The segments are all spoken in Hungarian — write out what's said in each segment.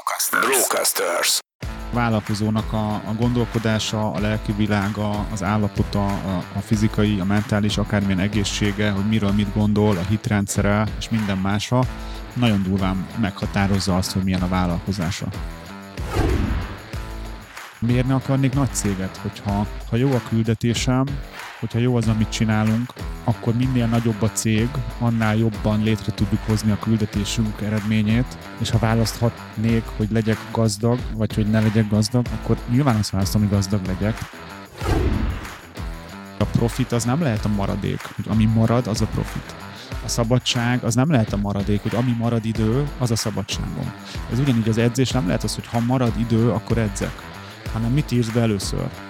Brocasters. Brocasters. Vállalkozónak a, a gondolkodása, a lelki világa, az állapota, a, a fizikai, a mentális, akármilyen egészsége, hogy miről mit gondol, a hitrendszere és minden másra, nagyon durván meghatározza azt, hogy milyen a vállalkozása. Miért ne akarnék nagy céget, hogyha ha jó a küldetésem, hogyha jó az, amit csinálunk, akkor minél nagyobb a cég, annál jobban létre tudjuk hozni a küldetésünk eredményét, és ha választhatnék, hogy legyek gazdag, vagy hogy ne legyek gazdag, akkor nyilván azt választom, hogy gazdag legyek. A profit az nem lehet a maradék, hogy ami marad, az a profit. A szabadság az nem lehet a maradék, hogy ami marad idő, az a szabadságom. Ez ugyanígy az edzés nem lehet az, hogy ha marad idő, akkor edzek, hanem mit írsz be először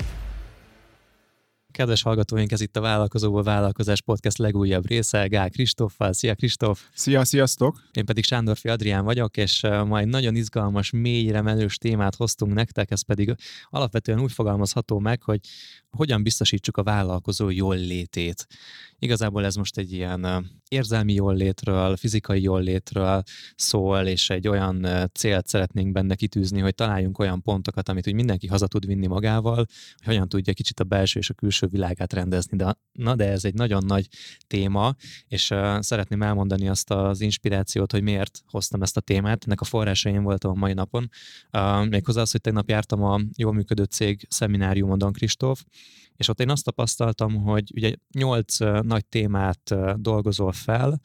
Kedves hallgatóink, ez itt a Vállalkozóból Vállalkozás Podcast legújabb része, Gál Kristóffal. Szia Kristóf! Szia, sziasztok! Én pedig Sándorfi Adrián vagyok, és ma egy nagyon izgalmas, mélyre menős témát hoztunk nektek, ez pedig alapvetően úgy fogalmazható meg, hogy hogyan biztosítsuk a vállalkozó jól létét. Igazából ez most egy ilyen érzelmi jóllétről, fizikai jóllétről szól, és egy olyan célt szeretnénk benne kitűzni, hogy találjunk olyan pontokat, amit úgy mindenki haza tud vinni magával, hogy hogyan tudja kicsit a belső és a külső világát rendezni. De, na, de ez egy nagyon nagy téma, és szeretném elmondani azt az inspirációt, hogy miért hoztam ezt a témát. Ennek a forrásaim voltam a mai napon. Uh, méghozzá az, hogy tegnap jártam a jól működő cég szemináriumon Don Kristóf, és ott én azt tapasztaltam, hogy ugye nyolc nagy témát dolgozol fel,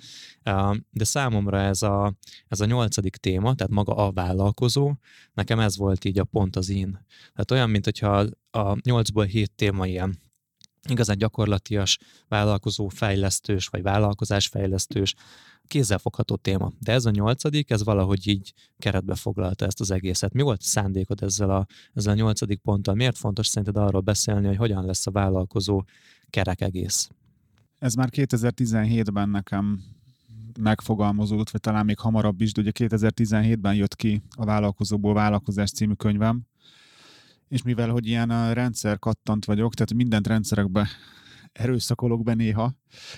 de számomra ez a, ez a nyolcadik téma, tehát maga a vállalkozó, nekem ez volt így a pont az én. Tehát olyan, mint hogyha a nyolcból hét téma ilyen igazán gyakorlatias vállalkozó fejlesztős, vagy vállalkozás fejlesztős, kézzelfogható téma. De ez a nyolcadik, ez valahogy így keretbe foglalta ezt az egészet. Mi volt a szándékod ezzel a, ezzel a nyolcadik ponttal? Miért fontos szerinted arról beszélni, hogy hogyan lesz a vállalkozó kerek egész? Ez már 2017-ben nekem megfogalmazódott, vagy talán még hamarabb is, de ugye 2017-ben jött ki a Vállalkozóból Vállalkozás című könyvem, és mivel, hogy ilyen a rendszer kattant vagyok, tehát mindent rendszerekbe erőszakolok be néha,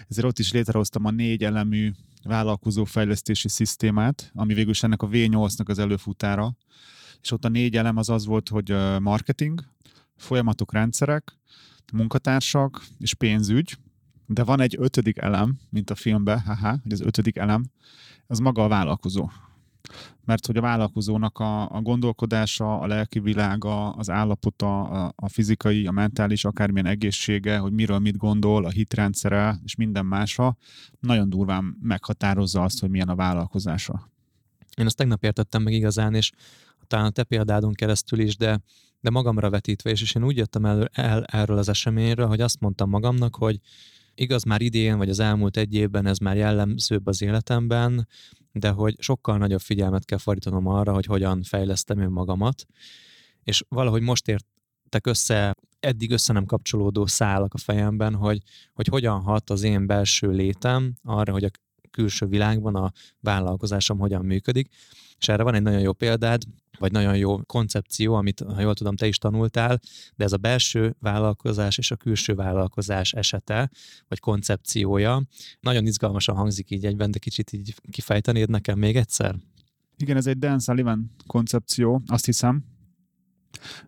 ezért ott is létrehoztam a négy elemű vállalkozó fejlesztési szisztémát, ami végül is ennek a V8-nak az előfutára, és ott a négy elem az az volt, hogy marketing, folyamatok, rendszerek, munkatársak és pénzügy, de van egy ötödik elem, mint a filmben, haha, hogy az ötödik elem, az maga a vállalkozó mert hogy a vállalkozónak a, a gondolkodása, a lelki világa, az állapota, a, a fizikai, a mentális, akármilyen egészsége, hogy miről mit gondol, a hitrendszere és minden másra, nagyon durván meghatározza azt, hogy milyen a vállalkozása. Én ezt tegnap értettem meg igazán, és talán a te példádon keresztül is, de, de magamra vetítve, és, és én úgy jöttem el, el erről az eseményről, hogy azt mondtam magamnak, hogy igaz már idén, vagy az elmúlt egy évben ez már jellemzőbb az életemben, de hogy sokkal nagyobb figyelmet kell fordítanom arra, hogy hogyan fejlesztem én magamat, és valahogy most értek össze eddig össze nem kapcsolódó szálak a fejemben, hogy, hogy hogyan hat az én belső létem arra, hogy a külső világban a vállalkozásom hogyan működik. És erre van egy nagyon jó példád, vagy nagyon jó koncepció, amit, ha jól tudom, te is tanultál, de ez a belső vállalkozás és a külső vállalkozás esete, vagy koncepciója. Nagyon izgalmasan hangzik így egyben, de kicsit így kifejtenéd nekem még egyszer? Igen, ez egy Dan Sullivan koncepció, azt hiszem,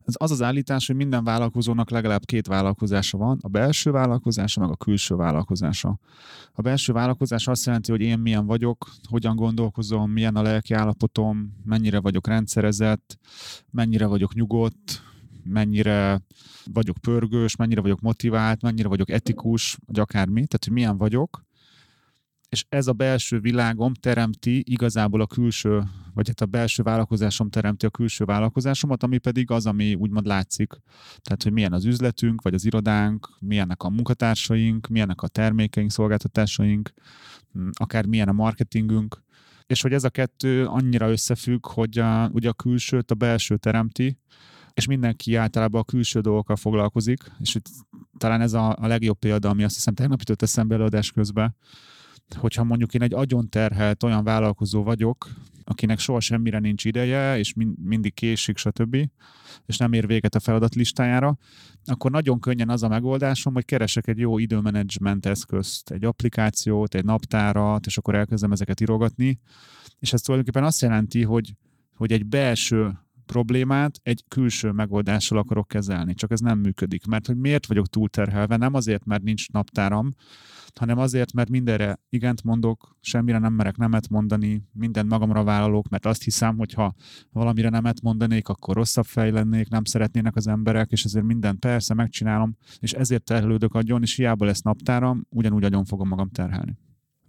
ez az az állítás, hogy minden vállalkozónak legalább két vállalkozása van, a belső vállalkozása, meg a külső vállalkozása. A belső vállalkozás azt jelenti, hogy én milyen vagyok, hogyan gondolkozom, milyen a lelki állapotom, mennyire vagyok rendszerezett, mennyire vagyok nyugodt, mennyire vagyok pörgős, mennyire vagyok motivált, mennyire vagyok etikus, vagy akármi, tehát hogy milyen vagyok, és ez a belső világom teremti igazából a külső, vagy hát a belső vállalkozásom teremti a külső vállalkozásomat, ami pedig az, ami úgymond látszik. Tehát, hogy milyen az üzletünk, vagy az irodánk, milyenek a munkatársaink, milyenek a termékeink, szolgáltatásaink, akár milyen a marketingünk, és hogy ez a kettő annyira összefügg, hogy a, ugye a külsőt a belső teremti, és mindenki általában a külső dolgokkal foglalkozik, és itt talán ez a, a legjobb példa, ami azt hiszem tegnap jutott eszembe előadás közben, hogyha mondjuk én egy agyon terhelt olyan vállalkozó vagyok, akinek soha semmire nincs ideje, és mind, mindig késik, stb., és nem ér véget a feladat listájára, akkor nagyon könnyen az a megoldásom, hogy keresek egy jó időmenedzsment eszközt, egy applikációt, egy naptárat, és akkor elkezdem ezeket írogatni, és ez tulajdonképpen azt jelenti, hogy, hogy egy belső problémát egy külső megoldással akarok kezelni, csak ez nem működik. Mert hogy miért vagyok túlterhelve? Nem azért, mert nincs naptáram, hanem azért, mert mindenre igent mondok, semmire nem merek nemet mondani, mindent magamra vállalok, mert azt hiszem, hogy ha valamire nemet mondanék, akkor rosszabb fej lennék, nem szeretnének az emberek, és ezért mindent persze megcsinálom, és ezért terhelődök agyon, és hiába lesz naptáram, ugyanúgy agyon fogom magam terhelni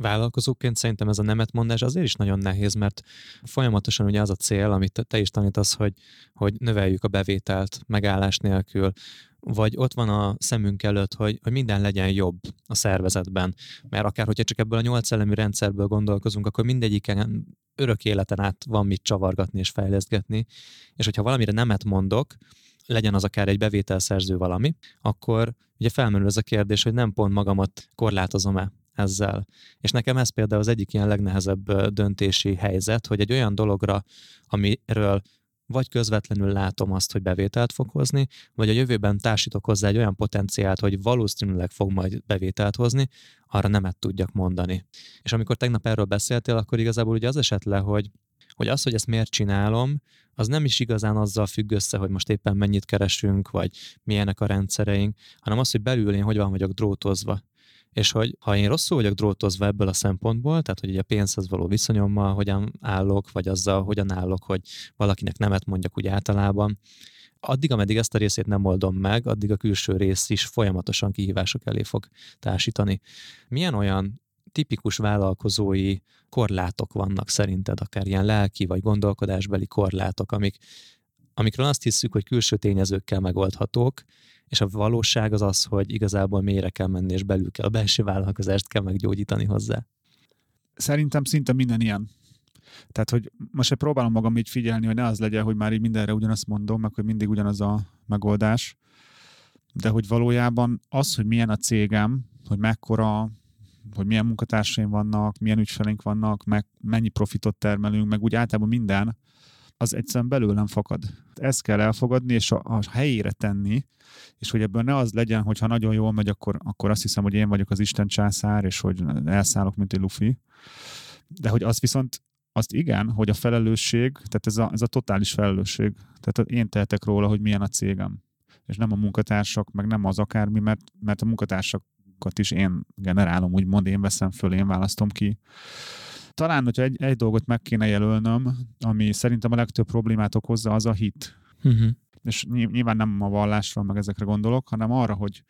vállalkozóként szerintem ez a nemetmondás azért is nagyon nehéz, mert folyamatosan ugye az a cél, amit te is tanítasz, hogy, hogy növeljük a bevételt megállás nélkül, vagy ott van a szemünk előtt, hogy, hogy minden legyen jobb a szervezetben. Mert akár, hogyha csak ebből a nyolc elemű rendszerből gondolkozunk, akkor mindegyiken örök életen át van mit csavargatni és fejlesztgetni, és hogyha valamire nemet mondok, legyen az akár egy bevételszerző valami, akkor ugye felmerül ez a kérdés, hogy nem pont magamat korlátozom-e ezzel. És nekem ez például az egyik ilyen legnehezebb döntési helyzet, hogy egy olyan dologra, amiről vagy közvetlenül látom azt, hogy bevételt fog hozni, vagy a jövőben társítok hozzá egy olyan potenciált, hogy valószínűleg fog majd bevételt hozni, arra nemet tudjak mondani. És amikor tegnap erről beszéltél, akkor igazából ugye az esett le, hogy hogy az, hogy ezt miért csinálom, az nem is igazán azzal függ össze, hogy most éppen mennyit keresünk, vagy milyenek a rendszereink, hanem az, hogy belül én hogy van vagyok drótozva és hogy ha én rosszul vagyok drótozva ebből a szempontból, tehát hogy a pénzhez való viszonyommal hogyan állok, vagy azzal hogyan állok, hogy valakinek nemet mondjak úgy általában, addig, ameddig ezt a részét nem oldom meg, addig a külső rész is folyamatosan kihívások elé fog társítani. Milyen olyan tipikus vállalkozói korlátok vannak szerinted, akár ilyen lelki vagy gondolkodásbeli korlátok, amik, amikről azt hiszük, hogy külső tényezőkkel megoldhatók, és a valóság az az, hogy igazából mélyre kell menni, és belül kell a belső vállalkozást kell meggyógyítani hozzá. Szerintem szinte minden ilyen. Tehát, hogy most próbálom magam így figyelni, hogy ne az legyen, hogy már így mindenre ugyanazt mondom, meg hogy mindig ugyanaz a megoldás, de hogy valójában az, hogy milyen a cégem, hogy mekkora, hogy milyen munkatársaim vannak, milyen ügyfeleink vannak, meg mennyi profitot termelünk, meg úgy általában minden, az egyszerűen belőlem fakad. Ezt kell elfogadni, és a, a helyére tenni, és hogy ebből ne az legyen, hogy ha nagyon jól megy, akkor, akkor azt hiszem, hogy én vagyok az Isten császár, és hogy elszállok, mint egy lufi. De hogy az viszont azt igen, hogy a felelősség, tehát ez a, ez a totális felelősség. Tehát én tehetek róla, hogy milyen a cégem. És nem a munkatársak, meg nem az akármi, mert, mert a munkatársakat is én generálom, úgymond én veszem föl, én választom ki. Talán, hogyha egy, egy dolgot meg kéne jelölnöm, ami szerintem a legtöbb problémát okozza, az a hit. Uh-huh. És nyilván nem a vallásra, meg ezekre gondolok, hanem arra, hogy,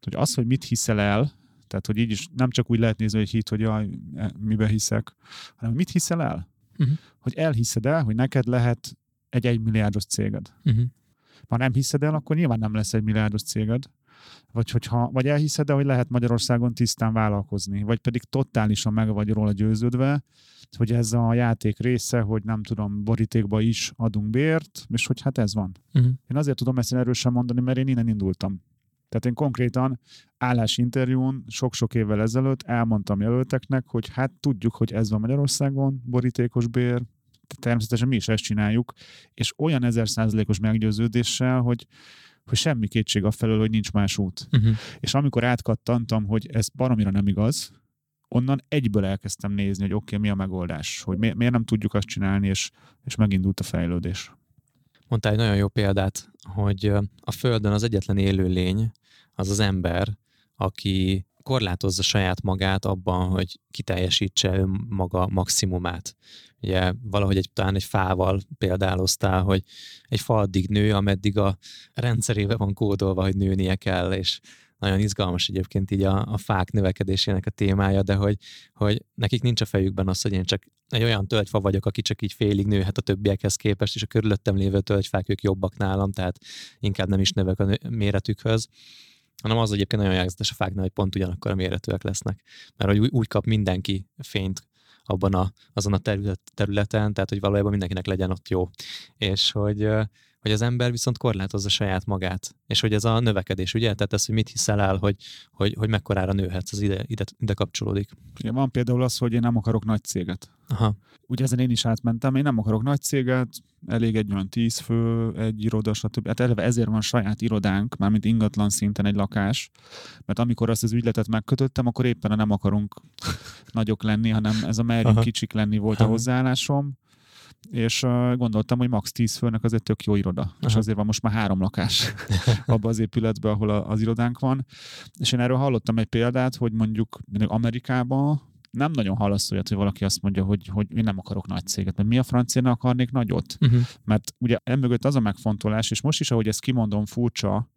hogy az, hogy mit hiszel el, tehát, hogy így is nem csak úgy lehet nézni, hogy hit, hogy jaj, e, mibe hiszek, hanem mit hiszel el? Uh-huh. Hogy elhiszed el, hogy neked lehet egy egymilliárdos céged. Uh-huh. Ha nem hiszed el, akkor nyilván nem lesz egy milliárdos céged, vagy, hogyha, vagy elhiszed de hogy lehet Magyarországon tisztán vállalkozni, vagy pedig totálisan meg vagy róla győződve, hogy ez a játék része, hogy nem tudom, borítékba is adunk bért, és hogy hát ez van. Uh-huh. Én azért tudom ezt erősen mondani, mert én innen indultam. Tehát én konkrétan állásinterjún sok-sok évvel ezelőtt elmondtam jelölteknek, hogy hát tudjuk, hogy ez van Magyarországon, borítékos bér, természetesen mi is ezt csináljuk, és olyan ezer százalékos meggyőződéssel, hogy hogy semmi kétség a felől, hogy nincs más út. Uh-huh. És amikor átkattantam, hogy ez baromira nem igaz, onnan egyből elkezdtem nézni, hogy oké, okay, mi a megoldás, hogy mi, miért nem tudjuk azt csinálni, és, és megindult a fejlődés. Mondtál egy nagyon jó példát, hogy a Földön az egyetlen élő lény az az ember, aki korlátozza saját magát abban, hogy kiteljesítse maga maximumát. Ugye valahogy egy, talán egy fával példáloztál, hogy egy fa addig nő, ameddig a rendszerébe van kódolva, hogy nőnie kell, és nagyon izgalmas egyébként így a, a fák növekedésének a témája, de hogy, hogy nekik nincs a fejükben az, hogy én csak egy olyan tölgyfa vagyok, aki csak így félig nőhet a többiekhez képest, és a körülöttem lévő tölgyfák ők jobbak nálam, tehát inkább nem is növek a méretükhöz hanem az egyébként nagyon jelzetes a fáknál, hogy pont ugyanakkor a méretűek lesznek. Mert hogy úgy kap mindenki fényt abban a, azon a terület, területen, tehát hogy valójában mindenkinek legyen ott jó. És hogy, hogy az ember viszont korlátozza saját magát, és hogy ez a növekedés, ugye? Tehát ez, hogy mit hiszel el, hogy, hogy, hogy mekkorára nőhetsz, az ide, ide, ide kapcsolódik. Ugye van például az, hogy én nem akarok nagy céget. Aha. Ugye ezen én is átmentem, én nem akarok nagy céget, elég egy olyan tíz fő, egy iroda, stb. Hát eleve ezért van saját irodánk, mármint ingatlan szinten egy lakás, mert amikor azt az ügyletet megkötöttem, akkor éppen nem akarunk nagyok lenni, hanem ez a merjünk Aha. kicsik lenni volt a Aha. hozzáállásom, és gondoltam, hogy max 10 főnek az egy tök jó iroda. Aha. És azért van most már három lakás abban az épületben, ahol az irodánk van. És én erről hallottam egy példát, hogy mondjuk Amerikában nem nagyon hallasz olyat, hogy valaki azt mondja, hogy, hogy én nem akarok nagy céget, mert mi a francia ne akarnék nagyot? Uh-huh. Mert ugye emögött az a megfontolás, és most is, ahogy ezt kimondom, furcsa,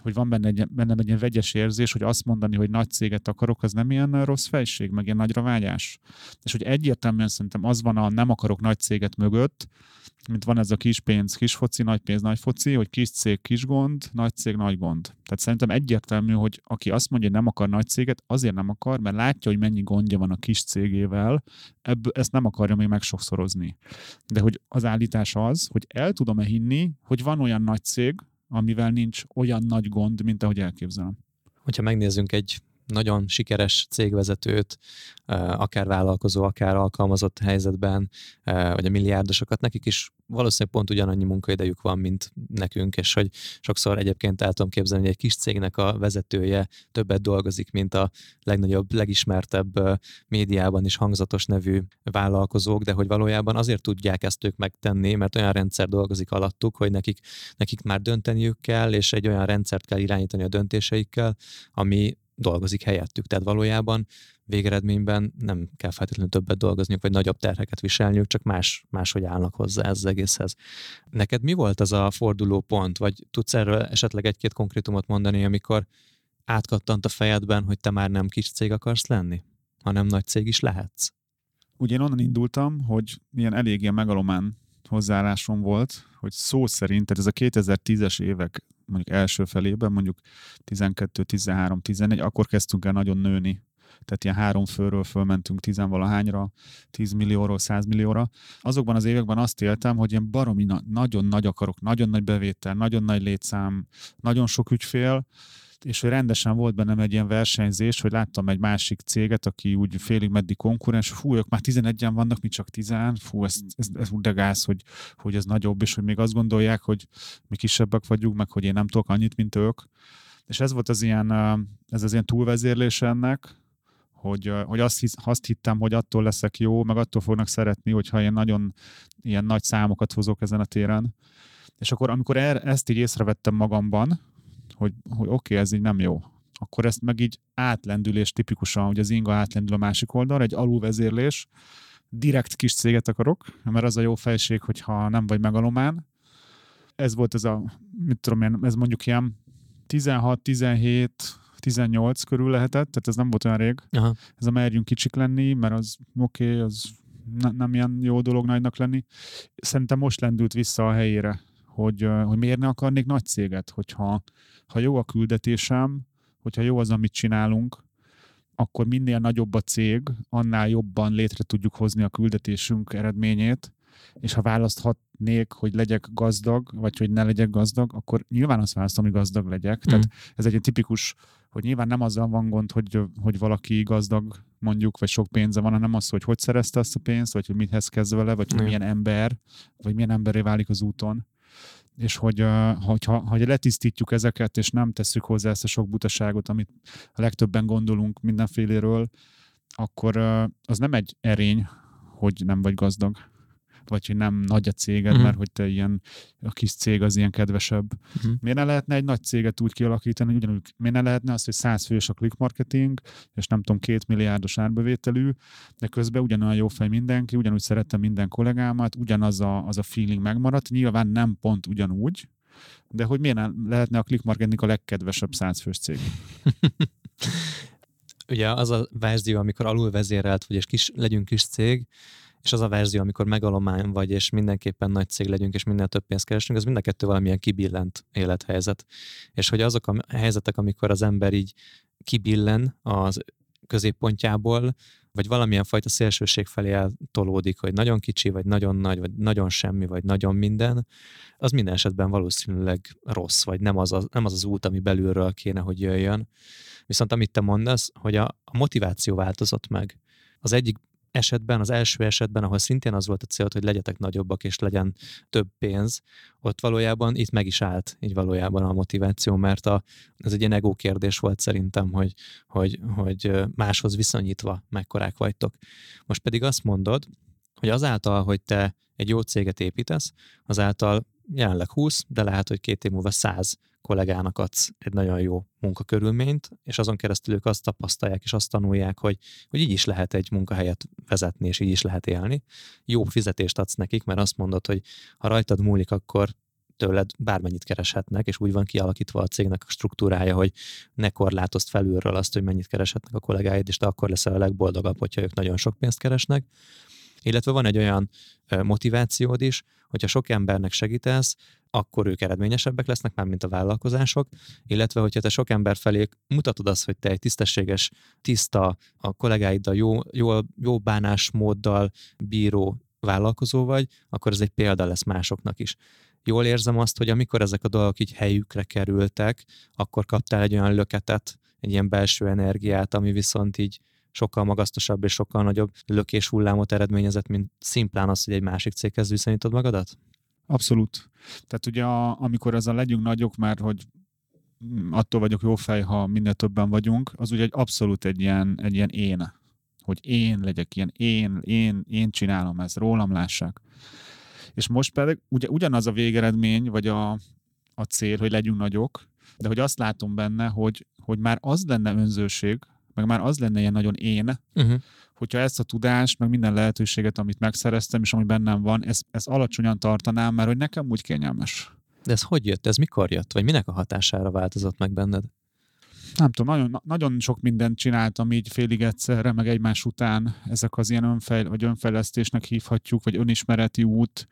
hogy van benne egy, bennem egy ilyen vegyes érzés, hogy azt mondani, hogy nagy céget akarok, az nem ilyen rossz fejség, meg ilyen nagyra vágyás. És hogy egyértelműen szerintem az van a nem akarok nagy céget mögött, mint van ez a kis pénz, kis foci, nagy pénz, nagy foci, hogy kis cég, kis gond, nagy cég, nagy gond. Tehát szerintem egyértelmű, hogy aki azt mondja, hogy nem akar nagy céget, azért nem akar, mert látja, hogy mennyi gondja van a kis cégével, ebből ezt nem akarja még megsokszorozni. De hogy az állítás az, hogy el tudom-e hinni, hogy van olyan nagy cég, amivel nincs olyan nagy gond, mint ahogy elképzelem. Hogyha megnézzünk egy nagyon sikeres cégvezetőt, akár vállalkozó, akár alkalmazott helyzetben, vagy a milliárdosokat, nekik is valószínűleg pont ugyanannyi munkaidejük van, mint nekünk, és hogy sokszor egyébként el tudom képzelni, hogy egy kis cégnek a vezetője többet dolgozik, mint a legnagyobb, legismertebb médiában is hangzatos nevű vállalkozók, de hogy valójában azért tudják ezt ők megtenni, mert olyan rendszer dolgozik alattuk, hogy nekik, nekik már dönteniük kell, és egy olyan rendszert kell irányítani a döntéseikkel, ami dolgozik helyettük. Tehát valójában végeredményben nem kell feltétlenül többet dolgozniuk, vagy nagyobb terheket viselniük, csak más, máshogy állnak hozzá ez az egészhez. Neked mi volt az a forduló pont, vagy tudsz erről esetleg egy-két konkrétumot mondani, amikor átkattant a fejedben, hogy te már nem kis cég akarsz lenni, hanem nagy cég is lehetsz? Ugye én onnan indultam, hogy ilyen elég ilyen megalomán hozzáállásom volt, hogy szó szerint, tehát ez a 2010-es évek mondjuk első felében, mondjuk 12, 13, 14, akkor kezdtünk el nagyon nőni. Tehát ilyen három főről fölmentünk tizenvalahányra, 10 millióról 100 millióra. Azokban az években azt éltem, hogy ilyen baromi na- nagyon nagy akarok, nagyon nagy bevétel, nagyon nagy létszám, nagyon sok ügyfél, és hogy rendesen volt bennem egy ilyen versenyzés, hogy láttam egy másik céget, aki úgy félig meddig konkurens, fú, ők már 11-en vannak, mi csak 10 fú, ez, ez, ez úgy de gáz, hogy, hogy ez nagyobb, és hogy még azt gondolják, hogy mi kisebbek vagyunk, meg hogy én nem tudok annyit, mint ők. És ez volt az ilyen, ez az ilyen túlvezérlés ennek, hogy, hogy azt, azt hittem, hogy attól leszek jó, meg attól fognak szeretni, hogyha én nagyon ilyen nagy számokat hozok ezen a téren. És akkor, amikor er, ezt így észrevettem magamban, hogy, hogy oké, okay, ez így nem jó, akkor ezt meg így átlendülés tipikusan, hogy az inga átlendül a másik oldalra, egy alulvezérlés, direkt kis céget akarok, mert az a jó fejség, hogyha nem vagy megalomán. Ez volt ez a, mit tudom én, ez mondjuk ilyen 16, 17, 18 körül lehetett, tehát ez nem volt olyan rég. Aha. Ez a merjünk kicsik lenni, mert az oké, okay, az ne, nem ilyen jó dolog nagynak lenni. Szerintem most lendült vissza a helyére, hogy, hogy miért ne akarnék nagy céget, hogyha ha jó a küldetésem, hogyha jó az, amit csinálunk, akkor minél nagyobb a cég, annál jobban létre tudjuk hozni a küldetésünk eredményét, és ha választhatnék, hogy legyek gazdag, vagy hogy ne legyek gazdag, akkor nyilván azt választom, hogy gazdag legyek. Mm. Tehát ez egy tipikus, hogy nyilván nem azzal van gond, hogy, hogy valaki gazdag mondjuk, vagy sok pénze van, hanem az, hogy hogy szerezte azt a pénzt, vagy hogy mihez kezd vele, vagy hogy milyen ember, vagy milyen emberré válik az úton és hogy ö, hogyha, ha letisztítjuk ezeket, és nem tesszük hozzá ezt a sok butaságot, amit a legtöbben gondolunk mindenféléről, akkor az nem egy erény, hogy nem vagy gazdag, vagy hogy nem nagy a céged, Mhm. mert hogy te ilyen, a kis cég az ilyen kedvesebb. Mhm. Miért ne lehetne egy nagy céget úgy kialakítani, hogy ugyanúgy, miért ne lehetne az, hogy 100 fős a click marketing, és nem tudom, két milliárdos árbevételű, de közben ugyanolyan jó fej mindenki, ugyanúgy szerettem minden kollégámat, ugyanaz a, az a feeling megmaradt, nyilván nem pont ugyanúgy, de hogy miért ne lehetne a click marketing a legkedvesebb 100 fős cég? Ugye az a verzió, amikor alul vezérelt vagy, és kis, legyünk kis cég, és az a verzió, amikor megalomán vagy, és mindenképpen nagy cég legyünk, és minél több pénzt keresünk, az mind a kettő valamilyen kibillent élethelyzet. És hogy azok a helyzetek, amikor az ember így kibillen az középpontjából, vagy valamilyen fajta szélsőség felé eltolódik, hogy nagyon kicsi, vagy nagyon nagy, vagy nagyon semmi, vagy nagyon minden, az minden esetben valószínűleg rossz, vagy nem az az, nem az, az út, ami belülről kéne, hogy jöjjön. Viszont amit te mondasz, hogy a, a motiváció változott meg. Az egyik esetben, az első esetben, ahol szintén az volt a cél, hogy legyetek nagyobbak és legyen több pénz, ott valójában itt meg is állt így valójában a motiváció, mert a, ez egy ilyen ego kérdés volt szerintem, hogy, hogy, hogy máshoz viszonyítva mekkorák vagytok. Most pedig azt mondod, hogy azáltal, hogy te egy jó céget építesz, azáltal jelenleg 20, de lehet, hogy két év múlva 100 kollégának adsz egy nagyon jó munkakörülményt, és azon keresztül ők azt tapasztalják és azt tanulják, hogy, hogy így is lehet egy munkahelyet vezetni, és így is lehet élni. Jó fizetést adsz nekik, mert azt mondod, hogy ha rajtad múlik, akkor tőled bármennyit kereshetnek, és úgy van kialakítva a cégnek a struktúrája, hogy ne korlátozd felülről azt, hogy mennyit kereshetnek a kollégáid, és te akkor leszel a legboldogabb, hogyha ők nagyon sok pénzt keresnek. Illetve van egy olyan motivációd is, hogyha sok embernek segítesz, akkor ők eredményesebbek lesznek, már mint a vállalkozások, illetve hogyha te sok ember felé mutatod azt, hogy te egy tisztességes, tiszta, a kollégáiddal jó, jó, jó bánásmóddal bíró vállalkozó vagy, akkor ez egy példa lesz másoknak is. Jól érzem azt, hogy amikor ezek a dolgok így helyükre kerültek, akkor kaptál egy olyan löketet, egy ilyen belső energiát, ami viszont így sokkal magasztosabb és sokkal nagyobb lökés hullámot eredményezett, mint szimplán az, hogy egy másik céghez viszonyítod magadat? Abszolút. Tehát ugye a, amikor a legyünk nagyok, mert hogy attól vagyok jó fej, ha minél többen vagyunk, az ugye egy abszolút egy ilyen, egy ilyen én, hogy én legyek ilyen, én, én, én csinálom ezt, rólam lássák. És most pedig ugye ugyanaz a végeredmény, vagy a, a cél, hogy legyünk nagyok, de hogy azt látom benne, hogy, hogy már az lenne önzőség, meg már az lenne ilyen nagyon én, uh-huh. hogyha ezt a tudást, meg minden lehetőséget, amit megszereztem, és ami bennem van, ezt, ezt alacsonyan tartanám, mert hogy nekem úgy kényelmes. De ez hogy jött? Ez mikor jött? Vagy minek a hatására változott meg benned? Nem tudom, nagyon, nagyon sok mindent csináltam így félig egyszerre, meg egymás után. Ezek az ilyen önfejl, vagy önfejlesztésnek hívhatjuk, vagy önismereti út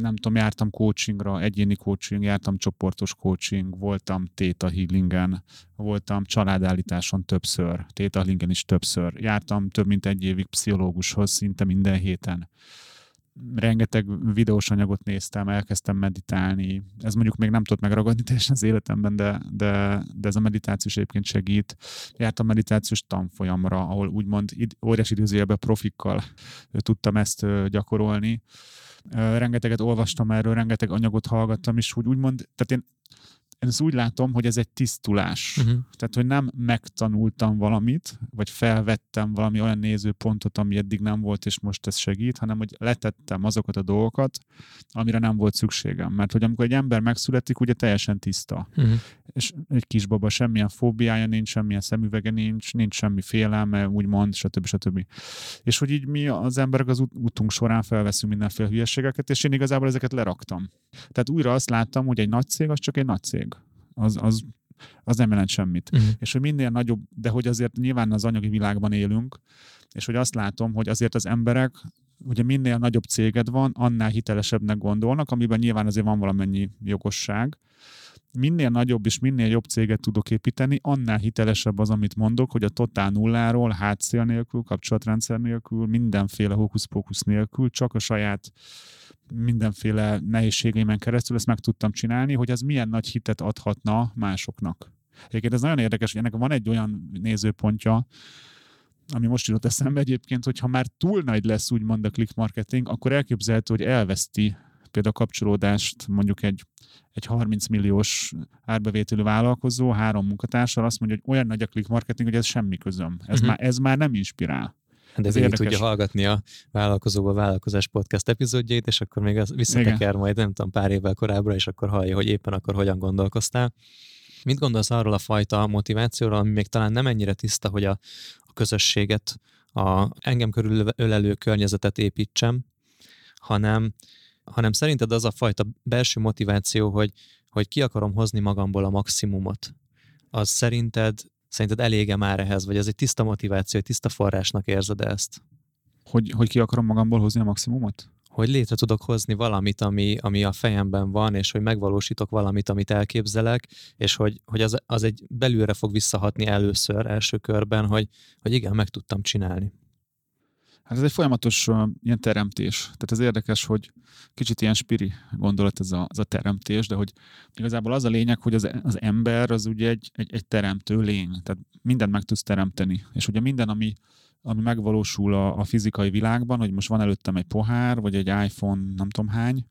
nem tudom, jártam coachingra, egyéni coaching, jártam csoportos coaching, voltam Theta Healingen, voltam családállításon többször, Theta Healingen is többször, jártam több mint egy évig pszichológushoz szinte minden héten. Rengeteg videós anyagot néztem, elkezdtem meditálni. Ez mondjuk még nem tudott megragadni teljesen az életemben, de, de, de ez a meditáció egyébként segít. Jártam meditációs tanfolyamra, ahol úgymond óriási időzőjelben profikkal tudtam ezt gyakorolni rengeteget olvastam erről, rengeteg anyagot hallgattam, és úgy úgymond, tehát én én ezt úgy látom, hogy ez egy tisztulás. Uh-huh. Tehát, hogy nem megtanultam valamit, vagy felvettem valami olyan nézőpontot, ami eddig nem volt, és most ez segít, hanem hogy letettem azokat a dolgokat, amire nem volt szükségem. Mert hogy amikor egy ember megszületik, ugye teljesen tiszta. Uh-huh. És egy kisbaba semmilyen fóbiája nincs, semmilyen szemüvege nincs, nincs semmi félelme, úgymond, stb. stb. És hogy így mi az emberek az útunk során felveszünk mindenféle hülyeségeket, és én igazából ezeket leraktam. Tehát újra azt láttam, hogy egy nagy cég az csak egy nagy cég az, az, az nem jelent semmit. Uh-huh. És hogy minél nagyobb, de hogy azért nyilván az anyagi világban élünk, és hogy azt látom, hogy azért az emberek, ugye minél nagyobb céged van, annál hitelesebbnek gondolnak, amiben nyilván azért van valamennyi jogosság. Minél nagyobb és minél jobb céget tudok építeni, annál hitelesebb az, amit mondok, hogy a totál nulláról, hátszél nélkül, kapcsolatrendszer nélkül, mindenféle hókusz nélkül, csak a saját mindenféle nehézségeimen keresztül ezt meg tudtam csinálni, hogy ez milyen nagy hitet adhatna másoknak. Egyébként ez nagyon érdekes, hogy ennek van egy olyan nézőpontja, ami most jutott eszembe egyébként, hogy ha már túl nagy lesz úgymond a click marketing, akkor elképzelhető, hogy elveszti például a kapcsolódást mondjuk egy, egy 30 milliós árbevételű vállalkozó három munkatársal azt mondja, hogy olyan nagy a click marketing, hogy ez semmi közöm. Ez, uh-huh. már, ez már nem inspirál. De végig tudja hallgatni a Vállalkozóba Vállalkozás podcast epizódjait, és akkor még visszateker majd, nem tudom, pár évvel korábbra, és akkor hallja, hogy éppen akkor hogyan gondolkoztál. Mit gondolsz arról a fajta motivációról, ami még talán nem ennyire tiszta, hogy a, a közösséget, a engem körül ölelő környezetet építsem, hanem, hanem szerinted az a fajta belső motiváció, hogy, hogy ki akarom hozni magamból a maximumot, az szerinted Szerinted elége már ehhez, vagy ez egy tiszta motiváció, egy tiszta forrásnak érzed ezt? Hogy, hogy ki akarom magamból hozni a maximumot? hogy létre tudok hozni valamit, ami, ami a fejemben van, és hogy megvalósítok valamit, amit elképzelek, és hogy, hogy az, az egy belülre fog visszahatni először, első körben, hogy, hogy igen, meg tudtam csinálni. Hát ez egy folyamatos uh, ilyen teremtés. Tehát ez érdekes, hogy kicsit ilyen spiri gondolat ez a, ez a teremtés, de hogy igazából az a lényeg, hogy az, az ember az ugye egy, egy, egy teremtő lény. Tehát mindent meg tudsz teremteni. És ugye minden, ami, ami megvalósul a, a fizikai világban, hogy most van előttem egy pohár, vagy egy iPhone, nem tudom hány,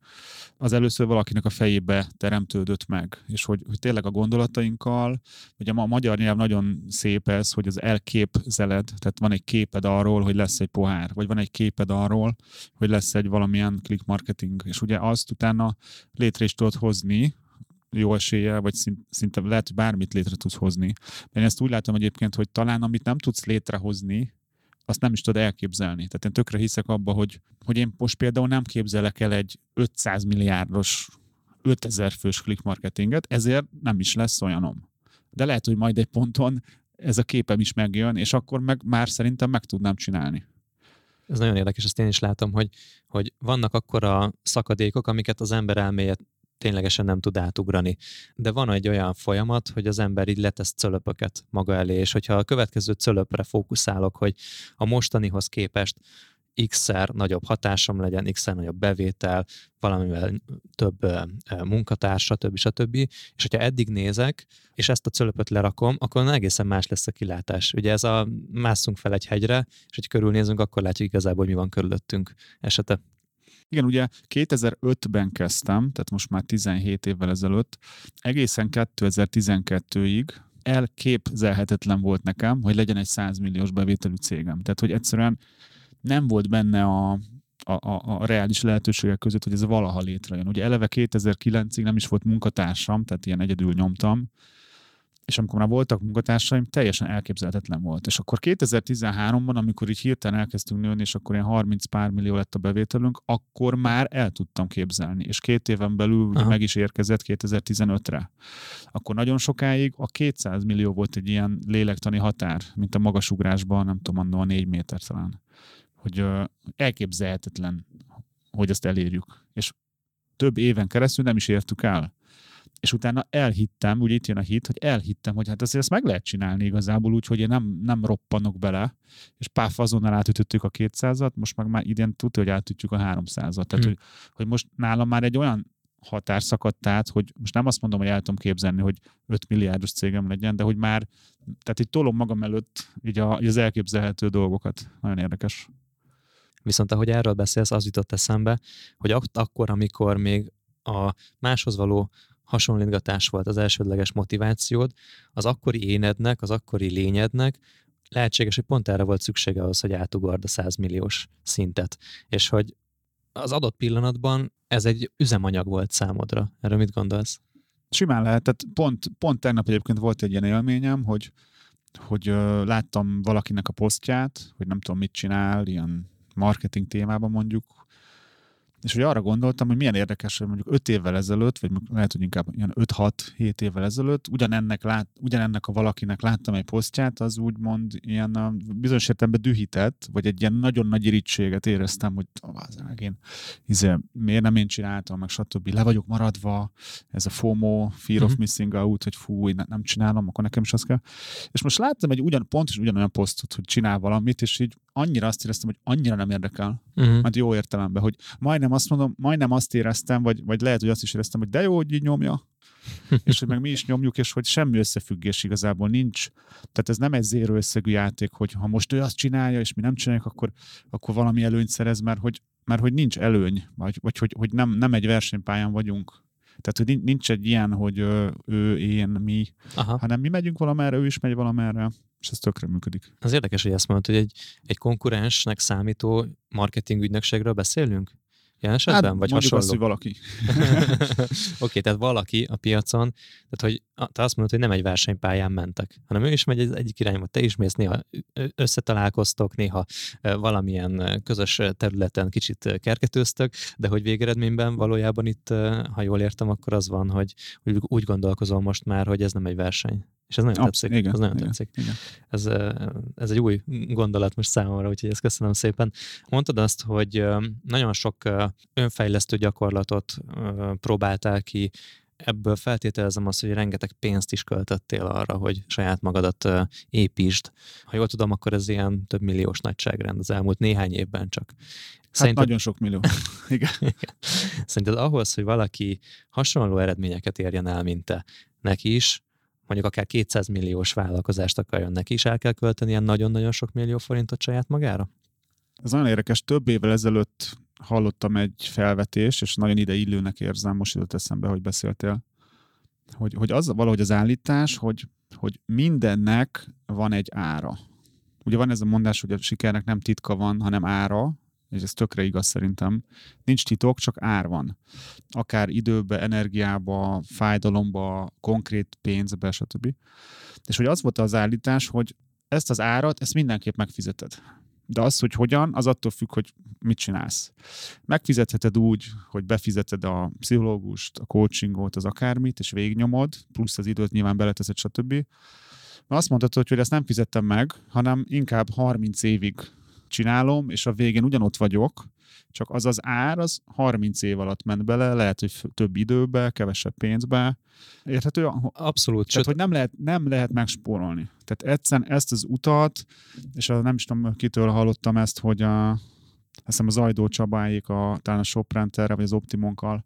az először valakinek a fejébe teremtődött meg. És hogy, hogy tényleg a gondolatainkkal, ugye a magyar nyelv nagyon szép ez, hogy az elképzeled, tehát van egy képed arról, hogy lesz egy pohár, vagy van egy képed arról, hogy lesz egy valamilyen click marketing, és ugye azt utána létre is tudod hozni, jó esélye, vagy szinte lehet, hogy bármit létre tudsz hozni. De én ezt úgy látom egyébként, hogy talán amit nem tudsz létrehozni, azt nem is tudod elképzelni. Tehát én tökre hiszek abba, hogy, hogy én most például nem képzelek el egy 500 milliárdos, 5000 fős click marketinget, ezért nem is lesz olyanom. De lehet, hogy majd egy ponton ez a képem is megjön, és akkor meg már szerintem meg tudnám csinálni. Ez nagyon érdekes, ezt én is látom, hogy, hogy vannak akkor a szakadékok, amiket az ember elméje ténylegesen nem tud átugrani. De van egy olyan folyamat, hogy az ember így letesz cölöpöket maga elé, és hogyha a következő cölöpre fókuszálok, hogy a mostanihoz képest x-szer nagyobb hatásom legyen, x-szer nagyobb bevétel, valamivel több munkatársa, stb. stb. És hogyha eddig nézek, és ezt a cölöpöt lerakom, akkor egészen más lesz a kilátás. Ugye ez a mászunk fel egy hegyre, és hogy körülnézünk, akkor látjuk igazából, hogy mi van körülöttünk esete. Igen, ugye 2005-ben kezdtem, tehát most már 17 évvel ezelőtt, egészen 2012-ig elképzelhetetlen volt nekem, hogy legyen egy 100 milliós bevételű cégem. Tehát, hogy egyszerűen nem volt benne a, a, a, a reális lehetőségek között, hogy ez valaha létrejön. Ugye eleve 2009-ig nem is volt munkatársam, tehát ilyen egyedül nyomtam, és amikor már voltak munkatársaim, teljesen elképzelhetetlen volt. És akkor 2013-ban, amikor így hirtelen elkezdtünk nőni, és akkor ilyen 30 pár millió lett a bevételünk, akkor már el tudtam képzelni. És két éven belül Aha. meg is érkezett 2015-re. Akkor nagyon sokáig a 200 millió volt egy ilyen lélektani határ, mint a magasugrásban, nem tudom, annól a 4 méter talán. Hogy elképzelhetetlen, hogy ezt elérjük. És több éven keresztül nem is értük el és utána elhittem, úgy itt jön a hit, hogy elhittem, hogy hát azért ezt meg lehet csinálni igazából úgy, hogy én nem, nem roppanok bele, és páf azonnal átütöttük a 200-at, most meg már idén tudja, hogy átütjük a 300-at. Tehát, hmm. hogy, hogy most nálam már egy olyan határ szakadt át, hogy most nem azt mondom, hogy el tudom képzelni, hogy 5 milliárdos cégem legyen, de hogy már, tehát itt tolom magam előtt így, a, így az elképzelhető dolgokat. Nagyon érdekes. Viszont ahogy erről beszélsz, az jutott eszembe, hogy ak- akkor, amikor még a máshoz való hasonlítgatás volt az elsődleges motivációd, az akkori énednek, az akkori lényednek lehetséges, hogy pont erre volt szüksége ahhoz, hogy átugord a 100 milliós szintet. És hogy az adott pillanatban ez egy üzemanyag volt számodra. Erről mit gondolsz? Simán lehet. Tehát pont, pont tegnap egyébként volt egy ilyen élményem, hogy, hogy uh, láttam valakinek a posztját, hogy nem tudom mit csinál, ilyen marketing témában mondjuk, és hogy arra gondoltam, hogy milyen érdekes, hogy mondjuk 5 évvel ezelőtt, vagy lehet, hogy inkább ilyen 5-6-7 évvel ezelőtt, ugyanennek, lát, ugyanennek a valakinek láttam egy posztját, az úgymond ilyen bizonyos értelemben dühített, vagy egy ilyen nagyon nagy irítséget éreztem, hogy az én izé, miért nem én csináltam, meg stb. Le vagyok maradva, ez a FOMO, Fear uh-huh. of mhm. Missing Out, hogy fú, ne, nem csinálom, akkor nekem is az kell. És most láttam egy ugyan, pontosan ugyanolyan posztot, hogy csinál valamit, és így annyira azt éreztem, hogy annyira nem érdekel, uh-huh. majd jó értelemben, hogy majdnem azt mondom, majdnem azt éreztem, vagy, vagy lehet, hogy azt is éreztem, hogy de jó, hogy így nyomja, és hogy meg mi is nyomjuk, és hogy semmi összefüggés igazából nincs. Tehát ez nem egy zéró összegű játék, hogy ha most ő azt csinálja, és mi nem csináljuk, akkor, akkor valami előnyt szerez, mert hogy, mert hogy nincs előny, vagy, vagy hogy, hogy nem, nem egy versenypályán vagyunk. Tehát, hogy nincs egy ilyen, hogy ő, én, mi, Aha. hanem mi megyünk valamerre, ő is megy valamerre, és ez tökre működik. Az érdekes, hogy ezt mondod, hogy egy, egy konkurensnek számító marketing ügynökségről beszélünk? Ilyen esetben? Hát, vagy hasonló? azt, hogy valaki. Oké, okay, tehát valaki a piacon, tehát hogy te azt mondod, hogy nem egy versenypályán mentek, hanem ő is megy egy, egyik irányba, te is mész, néha összetalálkoztok, néha valamilyen közös területen kicsit kergetőztök, de hogy végeredményben valójában itt, ha jól értem, akkor az van, hogy úgy gondolkozol most már, hogy ez nem egy verseny. És ez nagyon Absz- tetszik. igen, ez nagyon igen, tetszik. igen. Ez, ez egy új gondolat most számomra, úgyhogy ezt köszönöm szépen. Mondtad azt, hogy nagyon sok önfejlesztő gyakorlatot próbáltál ki, ebből feltételezem azt, hogy rengeteg pénzt is költöttél arra, hogy saját magadat építsd. Ha jól tudom, akkor ez ilyen több milliós nagyságrend az elmúlt néhány évben csak. Hát Szerinted... nagyon sok millió. Igen. Szerinted ahhoz, hogy valaki hasonló eredményeket érjen el, mint te, neki is, mondjuk akár 200 milliós vállalkozást akarjon neki is el kell költeni ilyen nagyon-nagyon sok millió forintot saját magára? Ez nagyon érdekes. Több évvel ezelőtt hallottam egy felvetést, és nagyon ide illőnek érzem, most jutott eszembe, hogy beszéltél, hogy, hogy az valahogy az állítás, hogy, hogy mindennek van egy ára. Ugye van ez a mondás, hogy a sikernek nem titka van, hanem ára, és ez tökre igaz szerintem. Nincs titok, csak ár van. Akár időbe, energiába, fájdalomba, konkrét pénzbe, stb. És hogy az volt az állítás, hogy ezt az árat, ezt mindenképp megfizeted. De az, hogy hogyan, az attól függ, hogy mit csinálsz. Megfizetheted úgy, hogy befizeted a pszichológust, a coachingot, az akármit, és végignyomod, plusz az időt nyilván beleteszed, stb. Mert azt mondhatod, hogy ezt nem fizettem meg, hanem inkább 30 évig csinálom, és a végén ugyanott vagyok, csak az az ár, az 30 év alatt ment bele, lehet, hogy több időbe, kevesebb pénzbe. Érthető? Abszolút. Tehát, hogy nem lehet, nem lehet megspórolni. Tehát egyszerűen ezt az utat, és nem is tudom, kitől hallottam ezt, hogy a, azt hiszem az Ajdó Csabáék, a, talán a Shoprenterre, vagy az Optimonkkal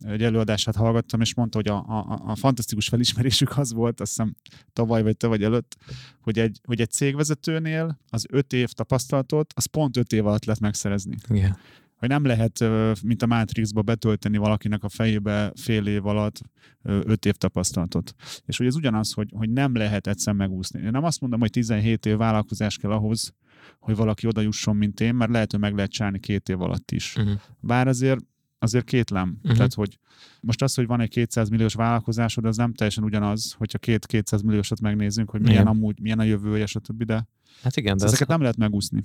egy előadását hallgattam, és mondta, hogy a, a, a fantasztikus felismerésük az volt, azt hiszem tavaly vagy tavaly előtt, hogy egy, hogy egy cégvezetőnél az öt év tapasztalatot, az pont öt év alatt lehet megszerezni. Igen. Hogy nem lehet, mint a Matrixba betölteni valakinek a fejébe fél év alatt öt év tapasztalatot. És hogy ez ugyanaz, hogy, hogy nem lehet egyszer megúszni. Én nem azt mondom, hogy 17 év vállalkozás kell ahhoz, hogy valaki oda jusson, mint én, mert lehet, hogy meg lehet csinálni két év alatt is. Uh-huh. Bár azért azért kétlem. Uh-huh. Tehát, hogy most az, hogy van egy 200 milliós vállalkozásod, az nem teljesen ugyanaz, hogyha két 200 milliósat megnézzünk, hogy milyen igen. amúgy, milyen a jövője, stb. De, hát igen, de ezeket az... nem lehet megúszni.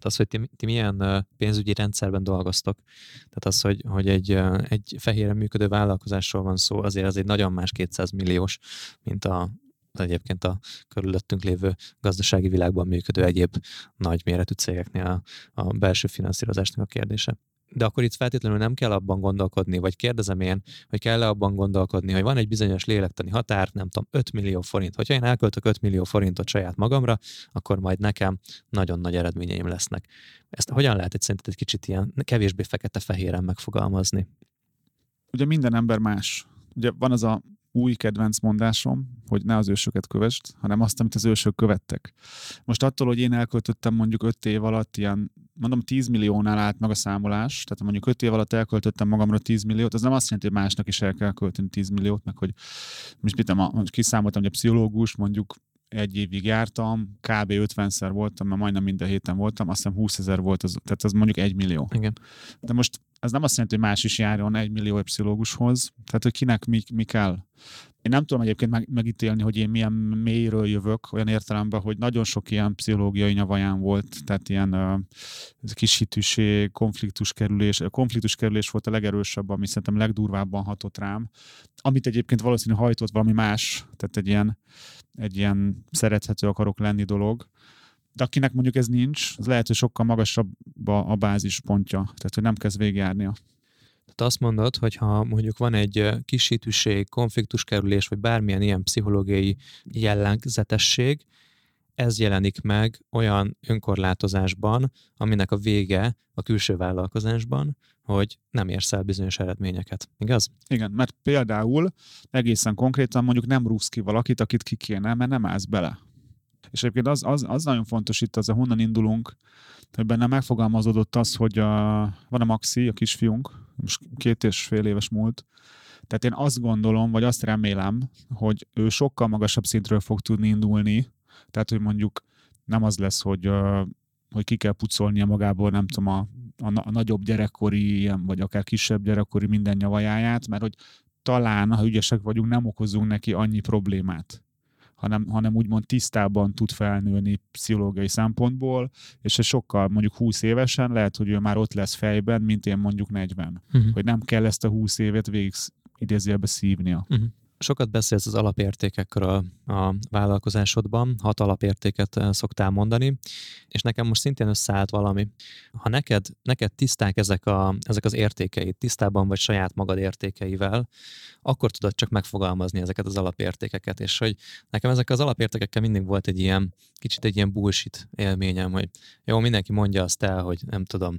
Tehát az, hogy ti, ti milyen pénzügyi rendszerben dolgoztok, tehát az, hogy, hogy egy, egy fehéren működő vállalkozásról van szó, azért az egy nagyon más 200 milliós, mint a, egyébként a körülöttünk lévő gazdasági világban működő egyéb nagy méretű cégeknél a, a belső finanszírozásnak a kérdése de akkor itt feltétlenül nem kell abban gondolkodni, vagy kérdezem én, hogy kell-e abban gondolkodni, hogy van egy bizonyos lélektani határ, nem tudom, 5 millió forint. Hogyha én elköltök 5 millió forintot saját magamra, akkor majd nekem nagyon nagy eredményeim lesznek. Ezt hogyan lehet egy szerinted egy kicsit ilyen kevésbé fekete-fehéren megfogalmazni? Ugye minden ember más. Ugye van az a új kedvenc mondásom, hogy ne az ősöket kövesd, hanem azt, amit az ősök követtek. Most attól, hogy én elköltöttem mondjuk 5 év alatt ilyen, mondom 10 milliónál állt meg a számolás, tehát mondjuk 5 év alatt elköltöttem magamra 10 milliót, az nem azt jelenti, hogy másnak is el kell költeni 10 milliót, meg hogy most mit tudom, kiszámoltam, hogy a pszichológus mondjuk egy évig jártam, kb. 50-szer voltam, mert majdnem minden héten voltam, azt hiszem 20 ezer volt, az, tehát az mondjuk egy millió. Igen. De most ez nem azt jelenti, hogy más is járjon egy millió pszichológushoz, tehát hogy kinek mi, mi kell. Én nem tudom egyébként meg, megítélni, hogy én milyen mélyről jövök, olyan értelemben, hogy nagyon sok ilyen pszichológiai nyavaján volt, tehát ilyen uh, kis hitűség, konfliktus kerülés. A konfliktus kerülés volt a legerősebb, ami szerintem legdurvábban hatott rám, amit egyébként valószínűleg hajtott valami más, tehát egy ilyen, egy ilyen szerethető akarok lenni dolog. De akinek mondjuk ez nincs, az lehet, hogy sokkal magasabb a, a bázispontja, tehát hogy nem kezd végigjárnia. Tehát azt mondod, hogy ha mondjuk van egy kisítűség, konfliktuskerülés, vagy bármilyen ilyen pszichológiai jellegzetesség, ez jelenik meg olyan önkorlátozásban, aminek a vége a külső vállalkozásban, hogy nem érsz el bizonyos eredményeket. Igaz? Igen, mert például egészen konkrétan mondjuk nem rúgsz ki valakit, akit ki kéne, mert nem állsz bele. És egyébként az, az, az nagyon fontos itt, az a honnan indulunk, hogy benne megfogalmazódott az, hogy a, van a Maxi, a kisfiunk, most két és fél éves múlt, tehát én azt gondolom, vagy azt remélem, hogy ő sokkal magasabb szintről fog tudni indulni, tehát hogy mondjuk nem az lesz, hogy, hogy ki kell pucolnia magából, nem tudom, a, a, a nagyobb gyerekkori, vagy akár kisebb gyerekkori minden nyavajáját, mert hogy talán, ha ügyesek vagyunk, nem okozunk neki annyi problémát hanem, hanem úgymond tisztában tud felnőni pszichológiai szempontból, és ez sokkal mondjuk 20 évesen lehet, hogy ő már ott lesz fejben, mint én mondjuk 40. Uh-huh. Mhm. Hogy nem kell ezt a 20 évet végig idézőjelbe szívnia. Uh-huh. Sokat beszélsz az alapértékekről a vállalkozásodban, hat alapértéket eh, szoktál mondani, és nekem most szintén összeállt valami. Ha neked, neked tiszták ezek, a, ezek az értékeid, tisztában vagy saját magad értékeivel, akkor tudod csak megfogalmazni ezeket az alapértékeket, és hogy nekem ezek az alapértékekkel mindig volt egy ilyen, kicsit egy ilyen bullshit élményem, hogy jó, mindenki mondja azt el, hogy nem tudom,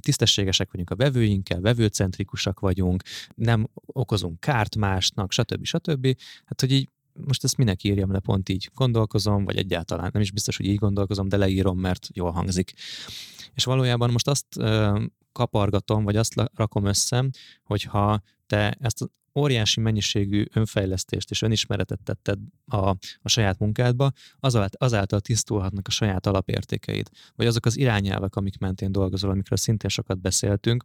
tisztességesek vagyunk a vevőinkkel, vevőcentrikusak vagyunk, nem okozunk kárt másnak, stb. Stb. Hát, hogy így most ezt mindenki írjam le, pont így gondolkozom, vagy egyáltalán nem is biztos, hogy így gondolkozom, de leírom, mert jól hangzik. És valójában most azt kapargatom, vagy azt rakom össze, hogyha te ezt az óriási mennyiségű önfejlesztést és önismeretet tetted a, a saját munkádba, azáltal tisztulhatnak a saját alapértékeid, vagy azok az irányelvek, amik mentén dolgozol, amikről szintén sokat beszéltünk,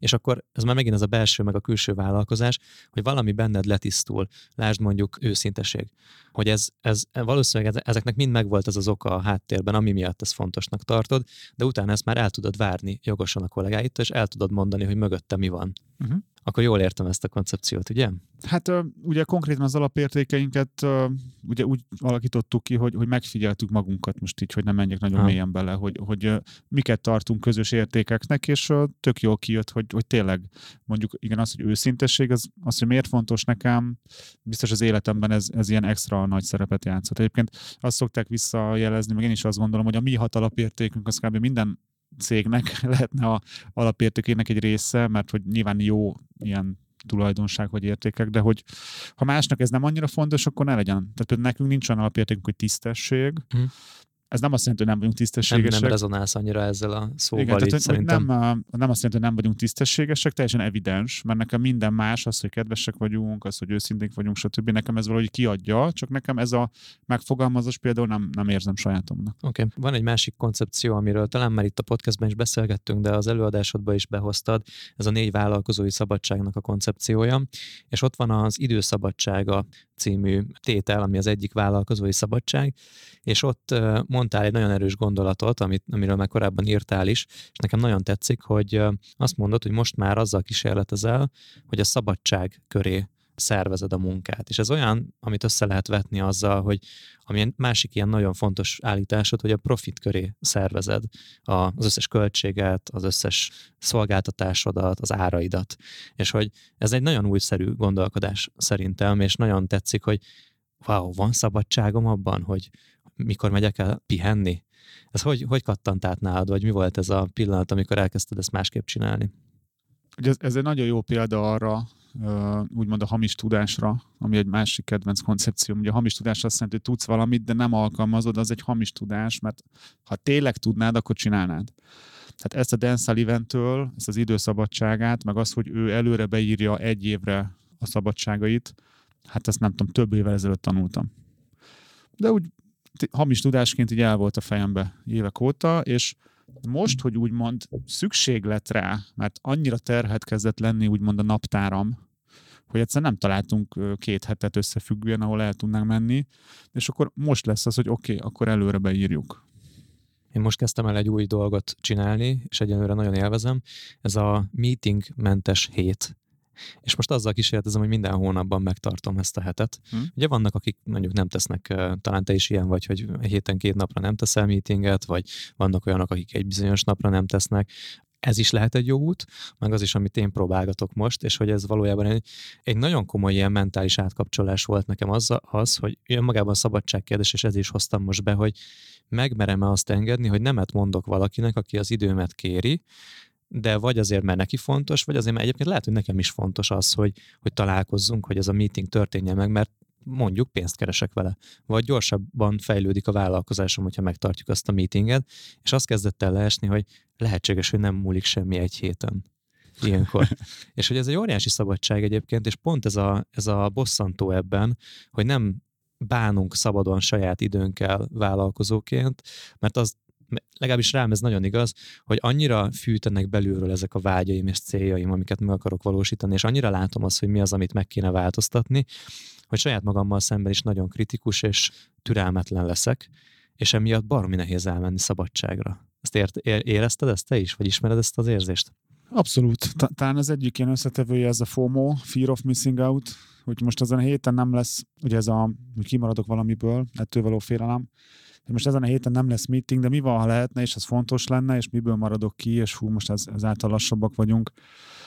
és akkor ez már megint az a belső meg a külső vállalkozás, hogy valami benned letisztul. Lásd mondjuk őszinteség. Hogy ez, ez valószínűleg ezeknek mind megvolt az az oka a háttérben, ami miatt ezt fontosnak tartod, de utána ezt már el tudod várni jogosan a kollégáitól, és el tudod mondani, hogy mögötte mi van. Uh-huh. Akkor jól értem ezt a koncepciót, ugye? Hát ugye konkrétan az alapértékeinket ugye úgy alakítottuk ki, hogy, hogy megfigyeltük magunkat most így, hogy nem menjek nagyon ha. mélyen bele, hogy, hogy miket tartunk közös értékeknek, és tök jól kijött, hogy, hogy tényleg mondjuk igen, az, hogy őszintesség, az, az, hogy miért fontos nekem, biztos az életemben ez, ez ilyen extra nagy szerepet játszott. Egyébként azt szokták visszajelezni, meg én is azt gondolom, hogy a mi hat alapértékünk az kb. minden cégnek lehetne a alapértékének egy része, mert hogy nyilván jó ilyen tulajdonság vagy értékek, de hogy ha másnak ez nem annyira fontos, akkor ne legyen. Tehát például nekünk nincs olyan alapértékünk, hogy tisztesség, hmm ez nem azt jelenti, hogy nem vagyunk tisztességesek. Nem, nem rezonálsz annyira ezzel a szóval Igen, tehát, szerintem. Nem, nem azt jelenti, hogy nem vagyunk tisztességesek, teljesen evidens, mert nekem minden más, az, hogy kedvesek vagyunk, az, hogy őszinték vagyunk, stb. Nekem ez valahogy kiadja, csak nekem ez a megfogalmazás például nem, nem érzem sajátomnak. Oké, okay. van egy másik koncepció, amiről talán már itt a podcastben is beszélgettünk, de az előadásodban is behoztad, ez a négy vállalkozói szabadságnak a koncepciója, és ott van az időszabadsága című tétel, ami az egyik vállalkozói szabadság, és ott mondtál egy nagyon erős gondolatot, amit, amiről már korábban írtál is, és nekem nagyon tetszik, hogy azt mondod, hogy most már azzal kísérletezel, hogy a szabadság köré szervezed a munkát. És ez olyan, amit össze lehet vetni azzal, hogy ami másik ilyen nagyon fontos állításod, hogy a profit köré szervezed az összes költséget, az összes szolgáltatásodat, az áraidat. És hogy ez egy nagyon újszerű gondolkodás szerintem, és nagyon tetszik, hogy wow, van szabadságom abban, hogy mikor megyek el pihenni? Ez hogy, hogy kattant át nálad, vagy mi volt ez a pillanat, amikor elkezdted ezt másképp csinálni? Ez, ez egy nagyon jó példa arra, úgymond a hamis tudásra, ami egy másik kedvenc koncepció. Ugye a hamis tudás azt jelenti, hogy tudsz valamit, de nem alkalmazod, az egy hamis tudás, mert ha tényleg tudnád, akkor csinálnád. Tehát ezt a Dan Sullivan-től, ezt az időszabadságát, meg az, hogy ő előre beírja egy évre a szabadságait, hát ezt nem tudom, több évvel ezelőtt tanultam. De úgy hamis tudásként így el volt a fejembe évek óta, és most, hogy úgymond szükség lett rá, mert annyira terhet kezdett lenni úgymond a naptáram, hogy egyszer nem találtunk két hetet összefüggően, ahol el tudnánk menni, és akkor most lesz az, hogy oké, okay, akkor előre beírjuk. Én most kezdtem el egy új dolgot csinálni, és egyenlőre nagyon élvezem. Ez a meetingmentes hét. És most azzal kísérletezem, hogy minden hónapban megtartom ezt a hetet. Hmm. Ugye vannak, akik mondjuk nem tesznek, talán te is ilyen vagy, hogy héten két napra nem teszel meetinget, vagy vannak olyanok, akik egy bizonyos napra nem tesznek ez is lehet egy jó út, meg az is, amit én próbálgatok most, és hogy ez valójában egy, egy nagyon komoly ilyen mentális átkapcsolás volt nekem az, az hogy önmagában szabadság kérdés, és ez is hoztam most be, hogy megmerem-e azt engedni, hogy nemet mondok valakinek, aki az időmet kéri, de vagy azért, mert neki fontos, vagy azért, mert egyébként lehet, hogy nekem is fontos az, hogy, hogy találkozzunk, hogy ez a meeting történjen meg, mert mondjuk pénzt keresek vele, vagy gyorsabban fejlődik a vállalkozásom, hogyha megtartjuk azt a meetinget, és azt kezdett el leesni, hogy lehetséges, hogy nem múlik semmi egy héten ilyenkor. és hogy ez egy óriási szabadság egyébként, és pont ez a, ez a bosszantó ebben, hogy nem bánunk szabadon saját időnkkel vállalkozóként, mert az legalábbis rám ez nagyon igaz, hogy annyira fűtenek belülről ezek a vágyaim és céljaim, amiket meg akarok valósítani, és annyira látom azt, hogy mi az, amit meg kéne változtatni, hogy saját magammal szemben is nagyon kritikus és türelmetlen leszek, és emiatt baromi nehéz elmenni szabadságra. Ezt ért, érezted ezt te is, vagy ismered ezt az érzést? Abszolút. Talán az egyik ilyen összetevője ez a FOMO, Fear of Missing Out, hogy most ezen a héten nem lesz, ugye ez a, hogy kimaradok valamiből, ettől való félelem, hogy most ezen a héten nem lesz meeting, de mi van, ha lehetne, és ez fontos lenne, és miből maradok ki, és hú, most ez, ezáltal lassabbak vagyunk.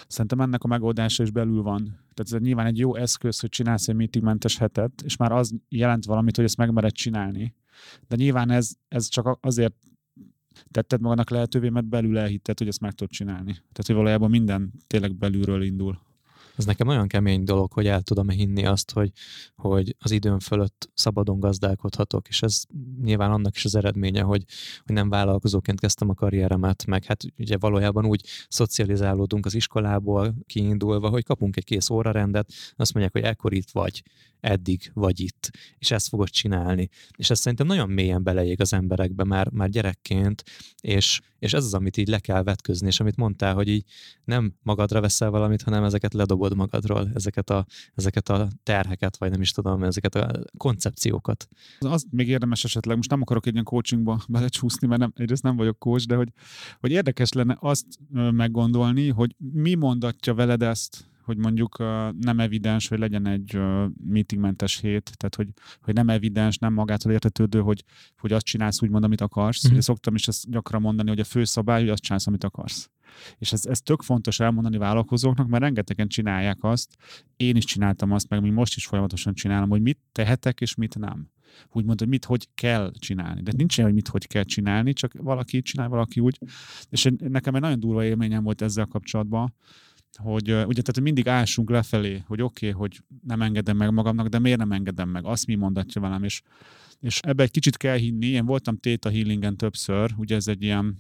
Szerintem ennek a megoldása is belül van. Tehát ez nyilván egy jó eszköz, hogy csinálsz egy meetingmentes hetet, és már az jelent valamit, hogy ezt megmered csinálni. De nyilván ez, ez csak azért tetted magadnak lehetővé, mert belül elhitted, hogy ezt meg tudod csinálni. Tehát, hogy valójában minden tényleg belülről indul. Ez nekem olyan kemény dolog, hogy el tudom hinni azt, hogy, hogy az időn fölött szabadon gazdálkodhatok, és ez nyilván annak is az eredménye, hogy, hogy nem vállalkozóként kezdtem a karrieremet, meg hát ugye valójában úgy szocializálódunk az iskolából kiindulva, hogy kapunk egy kész órarendet, azt mondják, hogy ekkor itt vagy, eddig vagy itt, és ezt fogod csinálni. És ez szerintem nagyon mélyen beleég az emberekbe már, már gyerekként, és, és ez az, amit így le kell vetközni, és amit mondtál, hogy így nem magadra veszel valamit, hanem ezeket ledobod magadról, ezeket a, ezeket a terheket, vagy nem is tudom, ezeket a koncepciókat. Az még érdemes esetleg, most nem akarok egy ilyen coachingba belecsúszni, mert nem, egyrészt nem vagyok coach, de hogy, hogy érdekes lenne azt meggondolni, hogy mi mondatja veled ezt, hogy mondjuk nem evidens, hogy legyen egy meetingmentes hét, tehát hogy, hogy nem evidens, nem magától értetődő, hogy, hogy azt csinálsz úgymond, amit akarsz. Mm-hmm. Ugye szoktam is ezt gyakran mondani, hogy a fő szabály, hogy azt csinálsz, amit akarsz. És ez, ez tök fontos elmondani vállalkozóknak, mert rengetegen csinálják azt, én is csináltam azt, meg mi most is folyamatosan csinálom, hogy mit tehetek és mit nem. Úgy mondod, hogy mit hogy kell csinálni. De nincs olyan, hogy mit hogy kell csinálni, csak valaki csinál, valaki úgy. És nekem egy nagyon durva élményem volt ezzel kapcsolatban, hogy ugye tehát mindig ásunk lefelé, hogy oké, okay, hogy nem engedem meg magamnak, de miért nem engedem meg? Azt mi mondatja velem, és, és ebbe egy kicsit kell hinni. Én voltam Theta Healingen többször, ugye ez egy ilyen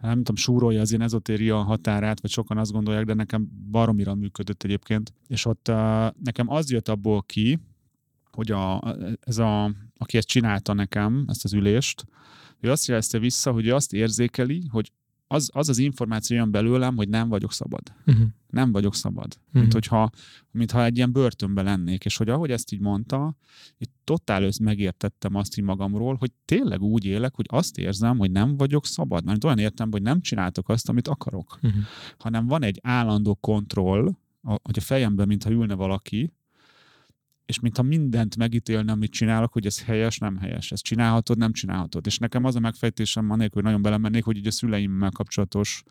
nem tudom, súrolja az ilyen ezotéria határát, vagy sokan azt gondolják, de nekem baromira működött egyébként. És ott nekem az jött abból ki, hogy a, ez a, aki ezt csinálta nekem, ezt az ülést, ő azt jelezte vissza, hogy ő azt érzékeli, hogy az, az az információ jön belőlem, hogy nem vagyok szabad. Uh-huh. Nem vagyok szabad. Uh-huh. Mint, hogyha, mintha egy ilyen börtönben lennék. És hogy ahogy ezt így mondta, itt totál össz megértettem azt így magamról, hogy tényleg úgy élek, hogy azt érzem, hogy nem vagyok szabad. Mert olyan értem, hogy nem csináltok azt, amit akarok. Uh-huh. Hanem van egy állandó kontroll, a, hogy a fejemben, mintha ülne valaki, és mintha mindent megítélne, amit csinálok, hogy ez helyes, nem helyes, ezt csinálhatod, nem csinálhatod. És nekem az a megfejtésem, anélkül, hogy nagyon belemennék, hogy így a szüleimmel kapcsolatos,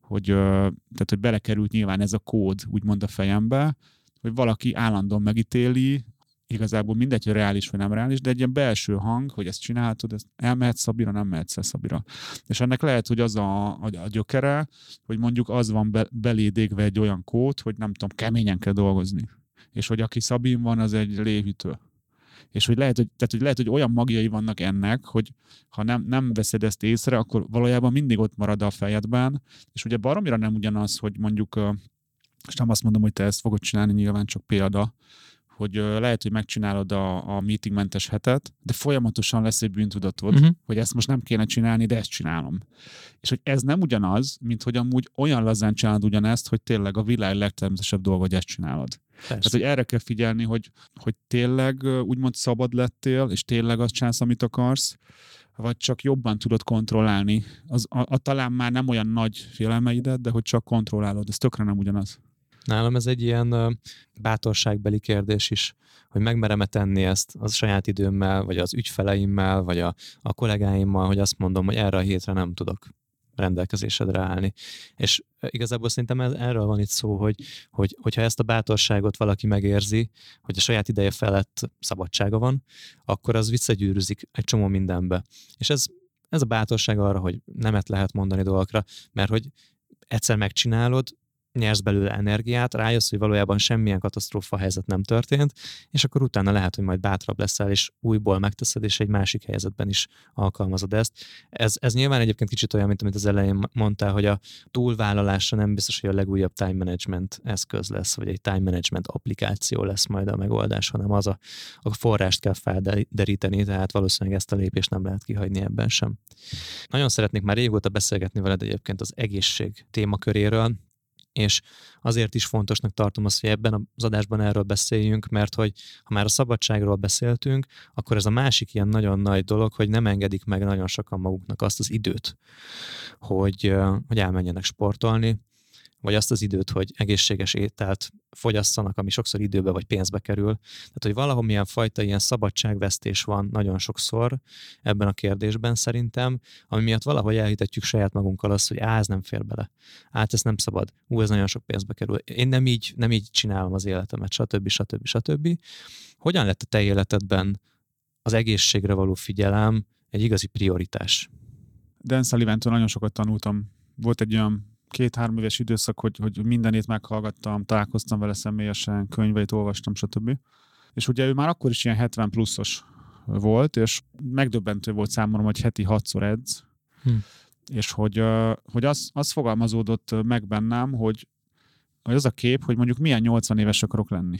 hogy, tehát, hogy belekerült nyilván ez a kód, úgymond a fejembe, hogy valaki állandóan megítéli, igazából mindegy, hogy reális vagy nem reális, de egy ilyen belső hang, hogy ezt csinálhatod, ezt elmehetsz Szabira, nem mehetsz el Szabira. És ennek lehet, hogy az a, a, a gyökere, hogy mondjuk az van be, belédégve egy olyan kód, hogy nem tudom, keményen kell dolgozni és hogy aki Szabin van, az egy lévítő. És hogy lehet, hogy, tehát, hogy lehet, hogy olyan magjai vannak ennek, hogy ha nem, nem veszed ezt észre, akkor valójában mindig ott marad a fejedben, és ugye baromira nem ugyanaz, hogy mondjuk, és nem azt mondom, hogy te ezt fogod csinálni, nyilván csak példa, hogy lehet, hogy megcsinálod a, a meetingmentes hetet, de folyamatosan lesz egy bűntudatod, uh-huh. hogy ezt most nem kéne csinálni, de ezt csinálom. És hogy ez nem ugyanaz, mint hogy amúgy olyan lazán csinálod ugyanezt, hogy tényleg a világ legtermészetesebb dolga, hogy ezt csinálod. Persze. Tehát, hogy erre kell figyelni, hogy, hogy tényleg úgymond szabad lettél, és tényleg azt csinálsz, amit akarsz, vagy csak jobban tudod kontrollálni. Az, a, a talán már nem olyan nagy félelmeidet, de hogy csak kontrollálod, ez tökre nem ugyanaz. Nálam ez egy ilyen bátorságbeli kérdés is, hogy megmerem-e tenni ezt az saját időmmel, vagy az ügyfeleimmel, vagy a, a kollégáimmal, hogy azt mondom, hogy erre a hétre nem tudok rendelkezésedre állni. És igazából szerintem ez, erről van itt szó, hogy, hogy, hogyha ezt a bátorságot valaki megérzi, hogy a saját ideje felett szabadsága van, akkor az visszagyűrűzik egy csomó mindenbe. És ez, ez a bátorság arra, hogy nemet lehet mondani dolgokra, mert hogy egyszer megcsinálod, nyersz belőle energiát, rájössz, hogy valójában semmilyen katasztrófa helyzet nem történt, és akkor utána lehet, hogy majd bátrabb leszel, és újból megteszed, és egy másik helyzetben is alkalmazod ezt. Ez, ez nyilván egyébként kicsit olyan, mint amit az elején mondtál, hogy a túlvállalása nem biztos, hogy a legújabb time management eszköz lesz, vagy egy time management applikáció lesz majd a megoldás, hanem az a, a forrást kell felderíteni, tehát valószínűleg ezt a lépést nem lehet kihagyni ebben sem. Nagyon szeretnék már régóta beszélgetni veled egyébként az egészség témaköréről, és azért is fontosnak tartom azt, hogy ebben az adásban erről beszéljünk, mert hogy ha már a szabadságról beszéltünk, akkor ez a másik ilyen nagyon nagy dolog, hogy nem engedik meg nagyon sokan maguknak azt az időt, hogy, hogy elmenjenek sportolni, vagy azt az időt, hogy egészséges ételt fogyasszanak, ami sokszor időbe vagy pénzbe kerül. Tehát, hogy valahol milyen fajta ilyen szabadságvesztés van nagyon sokszor ebben a kérdésben szerintem, ami miatt valahogy elhitetjük saját magunkkal azt, hogy á, ez nem fér bele. Hát ez nem szabad. Ú, ez nagyon sok pénzbe kerül. Én nem így, nem így csinálom az életemet, stb. stb. stb. Hogyan lett a te életedben az egészségre való figyelem egy igazi prioritás? Dan sullivan nagyon sokat tanultam. Volt egy olyan két-három éves időszak, hogy, hogy mindenét meghallgattam, találkoztam vele személyesen, könyveit olvastam, stb. És ugye ő már akkor is ilyen 70 pluszos volt, és megdöbbentő volt számomra, hogy heti hatszor edz, hm. és hogy, hogy az, az fogalmazódott meg bennem, hogy, hogy az a kép, hogy mondjuk milyen 80 éves akarok lenni.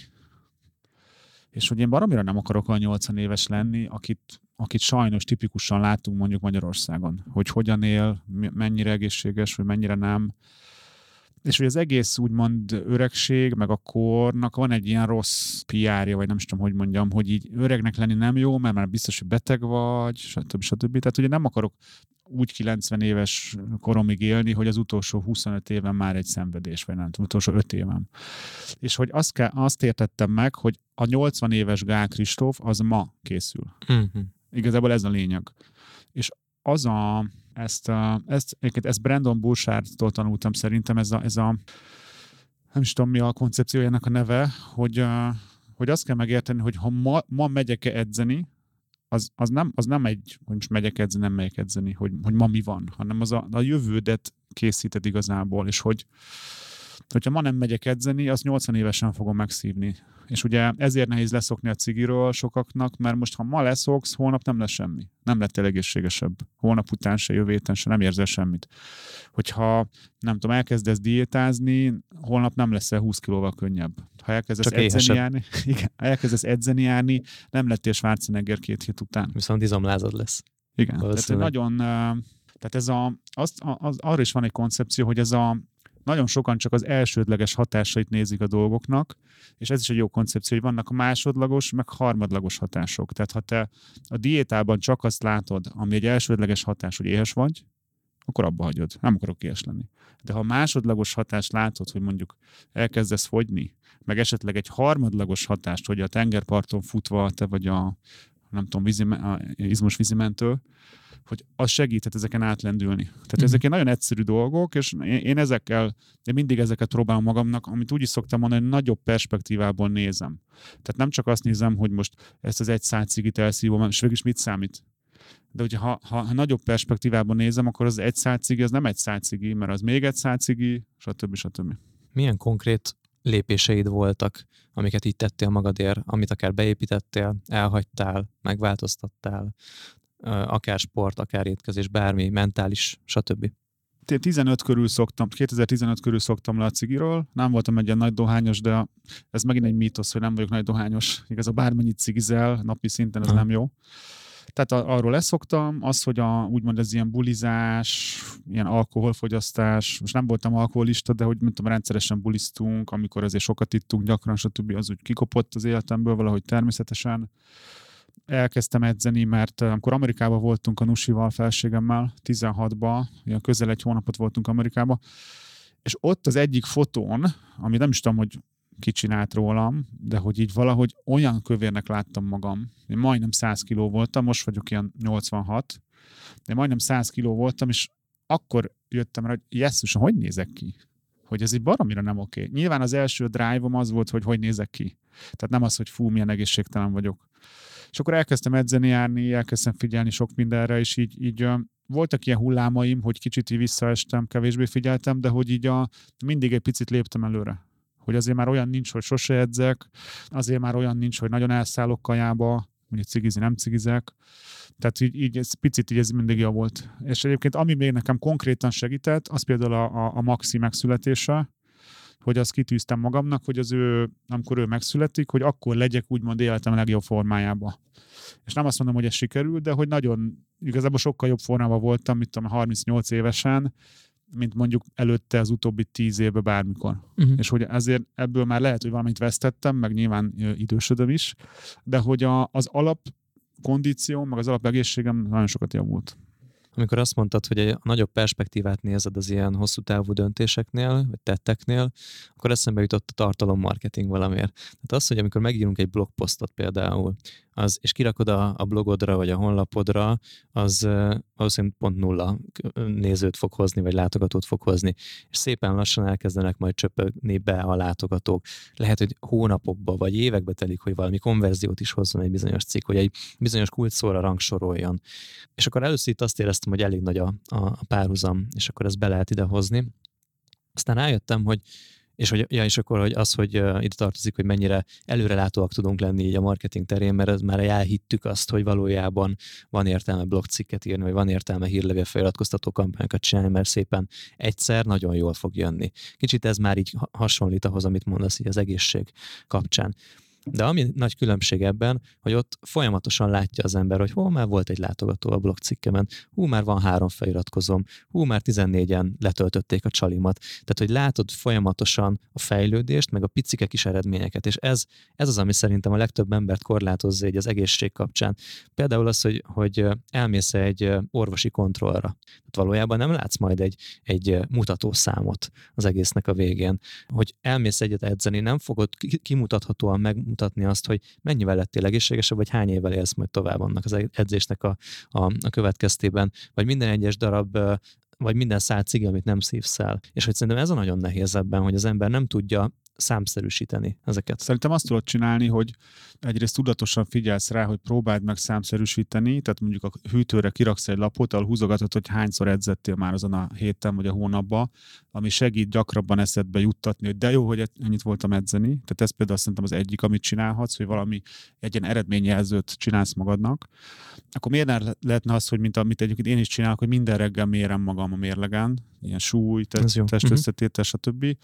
És hogy én baromira nem akarok olyan 80 éves lenni, akit, akit sajnos tipikusan látunk mondjuk Magyarországon, hogy hogyan él, mennyire egészséges, vagy mennyire nem. És hogy az egész úgymond öregség, meg a kornak van egy ilyen rossz PR-ja, vagy nem is tudom, hogy mondjam, hogy így öregnek lenni nem jó, mert már biztos, hogy beteg vagy, stb. stb. Tehát ugye nem akarok úgy 90 éves koromig élni, hogy az utolsó 25 éven már egy szenvedés, vagy nem tudom, utolsó 5 évem. És hogy azt, kell, azt értettem meg, hogy a 80 éves Gál Kristóf az ma készül. Uh-huh. Igazából ez a lényeg. És az a, ezt, a, ezt, ezt Brandon Burchardtól tanultam szerintem, ez a, ez a nem is tudom mi a koncepciójának a neve, hogy, hogy azt kell megérteni, hogy ha ma, ma megyek-e edzeni, az, az, nem, az nem egy, hogy most megyek edzeni, nem megyek edzeni, hogy, hogy ma mi van, hanem az a, a jövődet készíted igazából, és hogy hogyha ma nem megyek edzeni, az 80 évesen fogom megszívni. És ugye ezért nehéz leszokni a cigiről sokaknak, mert most ha ma leszoksz, holnap nem lesz semmi. Nem lettél egészségesebb. Holnap után se, jövő héten se, nem érzel semmit. Hogyha, nem tudom, elkezdesz diétázni, holnap nem leszel 20 kilóval könnyebb. Ha elkezdesz Csak edzeni éhesebb. járni, igen, ha elkezdesz edzeni járni, nem lettél Schwarzenegger két hét után. Viszont izomlázad lesz. Igen. Tehát nagyon, tehát ez a, az, az, arra is van egy koncepció, hogy ez a nagyon sokan csak az elsődleges hatásait nézik a dolgoknak, és ez is egy jó koncepció, hogy vannak a másodlagos, meg harmadlagos hatások. Tehát ha te a diétában csak azt látod, ami egy elsődleges hatás, hogy éhes vagy, akkor abba hagyod. Nem akarok éhes lenni. De ha a másodlagos hatást látod, hogy mondjuk elkezdesz fogyni, meg esetleg egy harmadlagos hatást, hogy a tengerparton futva te vagy a nem tudom, vízi, a izmos vízimentő, hogy az segíthet ezeken átlendülni. Tehát mm. ezek nagyon egyszerű dolgok, és én, ezekkel, én mindig ezeket próbálom magamnak, amit úgy is szoktam mondani, hogy nagyobb perspektívából nézem. Tehát nem csak azt nézem, hogy most ezt az egy száz cigit elszívom, és végül is mit számít? De hogyha ha, ha, ha nagyobb perspektívában nézem, akkor az egy száz cigi, az nem egy száz cigi, mert az még egy száz cigi, stb. stb. Milyen konkrét lépéseid voltak, amiket így tettél magadért, amit akár beépítettél, elhagytál, megváltoztattál, akár sport, akár étkezés, bármi, mentális, stb. 15 körül szoktam, 2015 körül szoktam le a cigiről. Nem voltam egy ilyen nagy dohányos, de ez megint egy mítosz, hogy nem vagyok nagy dohányos. Igaz, a bármennyit cigizel napi szinten, ez ha. nem jó. Tehát arról leszoktam, az, hogy a, úgymond ez ilyen bulizás, ilyen alkoholfogyasztás, most nem voltam alkoholista, de hogy tudom, rendszeresen buliztunk, amikor azért sokat ittunk gyakran, stb. az úgy kikopott az életemből valahogy természetesen elkezdtem edzeni, mert amikor Amerikában voltunk a Nusival, felségemmel, 16-ba, ilyen közel egy hónapot voltunk Amerikában, és ott az egyik fotón, ami nem is tudom, hogy ki csinált rólam, de hogy így valahogy olyan kövérnek láttam magam. Én majdnem 100 kiló voltam, most vagyok ilyen 86, de majdnem 100 kiló voltam, és akkor jöttem rá, hogy jesszusan, hogy nézek ki? Hogy ez egy baromira nem oké. Nyilván az első drive-om az volt, hogy hogy nézek ki. Tehát nem az, hogy fú, milyen egészségtelen vagyok. És akkor elkezdtem edzeni járni, elkezdtem figyelni sok mindenre, és így, így voltak ilyen hullámaim, hogy kicsit így visszaestem, kevésbé figyeltem, de hogy így a, mindig egy picit léptem előre. Hogy azért már olyan nincs, hogy sose edzek, azért már olyan nincs, hogy nagyon elszállok kajába, mondjuk cigizi, nem cigizek. Tehát így, így ez picit így ez mindig jó volt. És egyébként ami még nekem konkrétan segített, az például a, a, a maxi megszületése, hogy azt kitűztem magamnak, hogy az ő, amikor ő megszületik, hogy akkor legyek úgymond életem legjobb formájába. És nem azt mondom, hogy ez sikerült, de hogy nagyon, igazából sokkal jobb formában voltam, mint tudom, 38 évesen, mint mondjuk előtte az utóbbi tíz évben bármikor. Uh-huh. És hogy ezért ebből már lehet, hogy valamit vesztettem, meg nyilván idősödöm is, de hogy a, az alap kondíció, meg az alap egészségem nagyon sokat javult. Amikor azt mondtad, hogy a nagyobb perspektívát nézed az ilyen hosszú távú döntéseknél, vagy tetteknél, akkor eszembe jutott a tartalommarketing valamiért. Tehát az, hogy amikor megírunk egy blogposztot például, az, és kirakod a, a blogodra, vagy a honlapodra, az valószínűleg pont nulla nézőt fog hozni, vagy látogatót fog hozni. És szépen lassan elkezdenek majd csöpögni be a látogatók. Lehet, hogy hónapokba, vagy évekbe telik, hogy valami konverziót is hozzon egy bizonyos cikk, hogy egy bizonyos kulcsszóra rangsoroljon. És akkor először itt azt éreztem, hogy elég nagy a, a, a párhuzam, és akkor ezt be lehet ide hozni. Aztán rájöttem, hogy és hogy ja, és akkor hogy az, hogy uh, ide tartozik, hogy mennyire előrelátóak tudunk lenni így a marketing terén, mert ez már elhittük azt, hogy valójában van értelme blogcikket írni, vagy van értelme hírlevél feliratkoztató kampányokat csinálni, mert szépen egyszer nagyon jól fog jönni. Kicsit ez már így hasonlít ahhoz, amit mondasz így az egészség kapcsán. De ami nagy különbség ebben, hogy ott folyamatosan látja az ember, hogy hol már volt egy látogató a blogcikkemen, hú, már van három feliratkozom, hú, már 14-en letöltötték a csalimat. Tehát, hogy látod folyamatosan a fejlődést, meg a picike kis eredményeket, és ez, ez az, ami szerintem a legtöbb embert korlátozza egy az egészség kapcsán. Például az, hogy, hogy elmész egy orvosi kontrollra. Tehát valójában nem látsz majd egy, egy mutatószámot az egésznek a végén. Hogy elmész egyet edzeni, nem fogod kimutathatóan meg mutatni azt, hogy mennyivel lettél egészségesebb, vagy hány évvel élsz majd tovább annak az edzésnek a, a, a következtében, vagy minden egyes darab vagy minden szál cigi, amit nem szívsz el. És hogy szerintem ez a nagyon nehéz ebben, hogy az ember nem tudja számszerűsíteni ezeket. Szerintem azt tudod csinálni, hogy egyrészt tudatosan figyelsz rá, hogy próbáld meg számszerűsíteni, tehát mondjuk a hűtőre kiraksz egy lapot, ahol húzogatod, hogy hányszor edzettél már azon a héten vagy a hónapban, ami segít gyakrabban eszedbe juttatni, hogy de jó, hogy ennyit voltam edzeni. Tehát ez például szerintem az egyik, amit csinálhatsz, hogy valami egy ilyen eredményjelzőt csinálsz magadnak. Akkor miért ne lehetne az, hogy mint amit egyébként én is csinálok, hogy minden reggel mérem magam a mérlegen, ilyen súly, test, test stb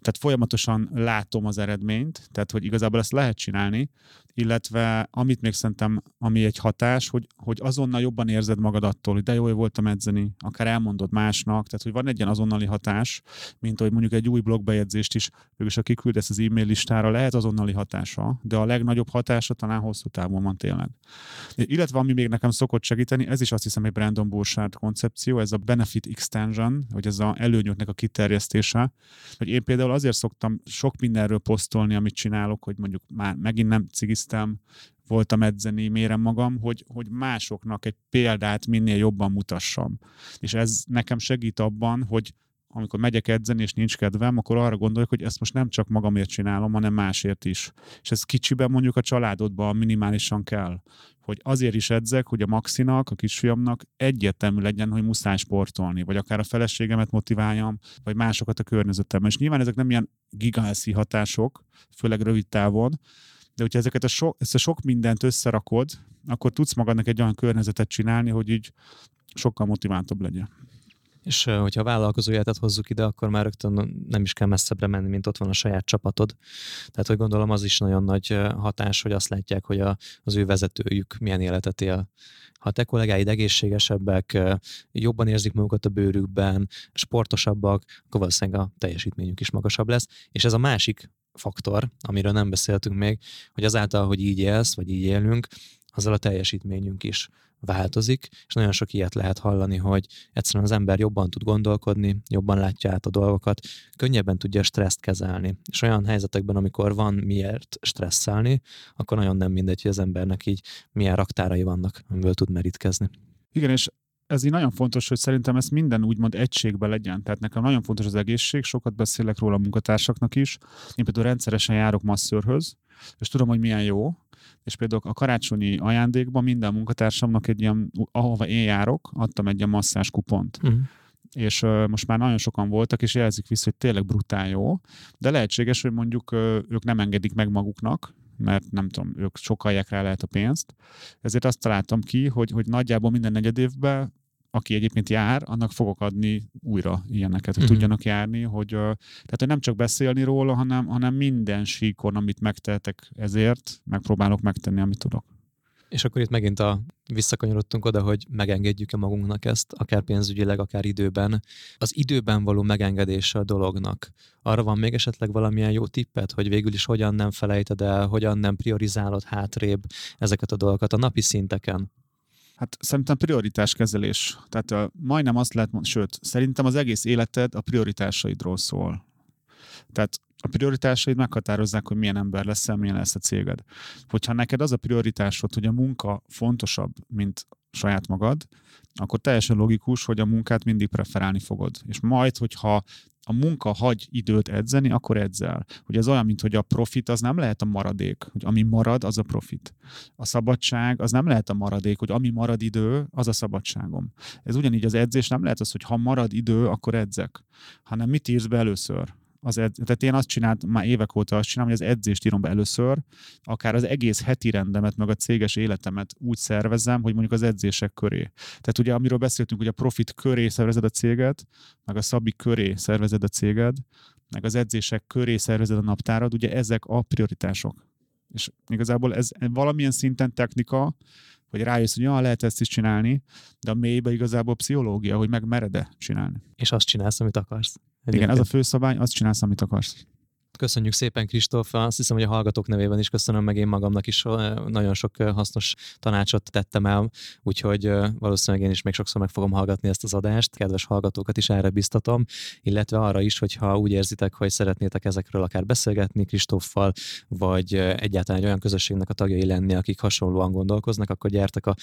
tehát folyamatosan látom az eredményt, tehát hogy igazából ezt lehet csinálni, illetve amit még szerintem, ami egy hatás, hogy, hogy azonnal jobban érzed magad attól, hogy de jó, hogy voltam edzeni, akár elmondod másnak, tehát hogy van egy ilyen azonnali hatás, mint hogy mondjuk egy új blogbejegyzést is, mégis ha kiküldesz az e-mail listára, lehet azonnali hatása, de a legnagyobb hatása talán hosszú távon van tényleg. Illetve ami még nekem szokott segíteni, ez is azt hiszem egy Brandon Burchard koncepció, ez a benefit extension, hogy ez a előnyöknek a kiterjesztése, hogy én például azért szoktam sok mindenről posztolni, amit csinálok, hogy mondjuk már megint nem cigiztem, voltam edzeni, mérem magam, hogy, hogy másoknak egy példát minél jobban mutassam. És ez nekem segít abban, hogy amikor megyek edzeni, és nincs kedvem, akkor arra gondolok, hogy ezt most nem csak magamért csinálom, hanem másért is. És ez kicsiben mondjuk a családodban minimálisan kell. Hogy azért is edzek, hogy a Maxinak, a kisfiamnak egyértelmű legyen, hogy muszáj sportolni, vagy akár a feleségemet motiváljam, vagy másokat a környezetemben. És nyilván ezek nem ilyen gigászi hatások, főleg rövid távon, de hogyha ezeket a so, ezt a sok mindent összerakod, akkor tudsz magadnak egy olyan környezetet csinálni, hogy így sokkal motiváltabb legyen. És hogyha vállalkozó életet hozzuk ide, akkor már rögtön nem is kell messzebbre menni, mint ott van a saját csapatod. Tehát, hogy gondolom az is nagyon nagy hatás, hogy azt látják, hogy a, az ő vezetőjük milyen életet él. Ha te kollégáid egészségesebbek, jobban érzik magukat a bőrükben, sportosabbak, akkor valószínűleg a teljesítményük is magasabb lesz. És ez a másik faktor, amiről nem beszéltünk még, hogy azáltal, hogy így élsz, vagy így élünk, azzal a teljesítményünk is változik, és nagyon sok ilyet lehet hallani, hogy egyszerűen az ember jobban tud gondolkodni, jobban látja át a dolgokat, könnyebben tudja stresszt kezelni. És olyan helyzetekben, amikor van miért stresszelni, akkor nagyon nem mindegy, hogy az embernek így milyen raktárai vannak, amiből tud merítkezni. Igen, és ez így nagyon fontos, hogy szerintem ez minden úgymond egységben legyen. Tehát nekem nagyon fontos az egészség, sokat beszélek róla a munkatársaknak is. Én például rendszeresen járok masszörhöz, és tudom, hogy milyen jó, és például a karácsonyi ajándékban minden munkatársamnak egy ilyen, ahova én járok, adtam egy ilyen masszás kupont. Uh-huh és uh, most már nagyon sokan voltak, és jelzik vissza, hogy tényleg brutál jó, de lehetséges, hogy mondjuk uh, ők nem engedik meg maguknak, mert nem tudom, ők sokalják rá lehet a pénzt. Ezért azt találtam ki, hogy, hogy nagyjából minden negyed évben aki egyébként jár, annak fogok adni újra ilyeneket, hogy uh-huh. tudjanak járni, hogy, tehát, hogy nem csak beszélni róla, hanem, hanem minden síkon, amit megtehetek ezért, megpróbálok megtenni, amit tudok. És akkor itt megint a visszakanyarodtunk oda, hogy megengedjük-e magunknak ezt, akár pénzügyileg, akár időben. Az időben való megengedése a dolognak. Arra van még esetleg valamilyen jó tippet, hogy végül is hogyan nem felejted el, hogyan nem priorizálod hátrébb ezeket a dolgokat a napi szinteken? Hát szerintem prioritáskezelés. Tehát majdnem azt lehet mondani, sőt, szerintem az egész életed a prioritásaidról szól. Tehát a prioritásaid meghatározzák, hogy milyen ember leszel, milyen lesz a céged. Hogyha neked az a prioritásod, hogy a munka fontosabb, mint saját magad, akkor teljesen logikus, hogy a munkát mindig preferálni fogod. És majd, hogyha a munka hagy időt edzeni, akkor edzel. Ugye ez olyan, mint hogy a profit az nem lehet a maradék, hogy ami marad, az a profit. A szabadság az nem lehet a maradék, hogy ami marad idő, az a szabadságom. Ez ugyanígy az edzés nem lehet az, hogy ha marad idő, akkor edzek, hanem mit írsz be először az edz... tehát én azt csináltam, már évek óta azt csinálom, hogy az edzést írom be először, akár az egész heti rendemet, meg a céges életemet úgy szervezem, hogy mondjuk az edzések köré. Tehát ugye, amiről beszéltünk, hogy a profit köré szervezed a céget, meg a szabi köré szervezed a céged, meg az edzések köré szervezed a naptárad, ugye ezek a prioritások. És igazából ez valamilyen szinten technika, hogy rájössz, hogy ja, lehet ezt is csinálni, de a mélybe igazából pszichológia, hogy meg mered csinálni. És azt csinálsz, amit akarsz. Igen, ez a főszabály, azt csinálsz, amit akarsz. Köszönjük szépen, Kristóf. Azt hiszem, hogy a hallgatók nevében is köszönöm, meg én magamnak is nagyon sok hasznos tanácsot tettem el, úgyhogy valószínűleg én is még sokszor meg fogom hallgatni ezt az adást. Kedves hallgatókat is erre biztatom, illetve arra is, hogyha úgy érzitek, hogy szeretnétek ezekről akár beszélgetni Kristóffal, vagy egyáltalán egy olyan közösségnek a tagjai lenni, akik hasonlóan gondolkoznak, akkor gyertek a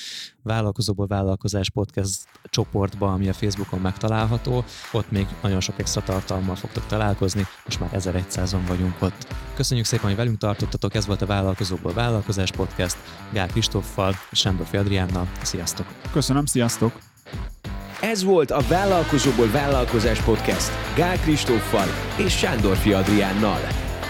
Vállalkozóból Vállalkozás podcast csoportba, ami a Facebookon megtalálható. Ott még nagyon sok extra tartalmal fogtok találkozni, most már 1100 vagyunk ott. Köszönjük szépen, hogy velünk tartottatok, ez volt a Vállalkozóból Vállalkozás Podcast, Gál Kristóffal és Sándor Adriánnal. Sziasztok! Köszönöm, sziasztok! Ez volt a Vállalkozóból Vállalkozás Podcast Gál Kristóffal és Sándor Adriánnal.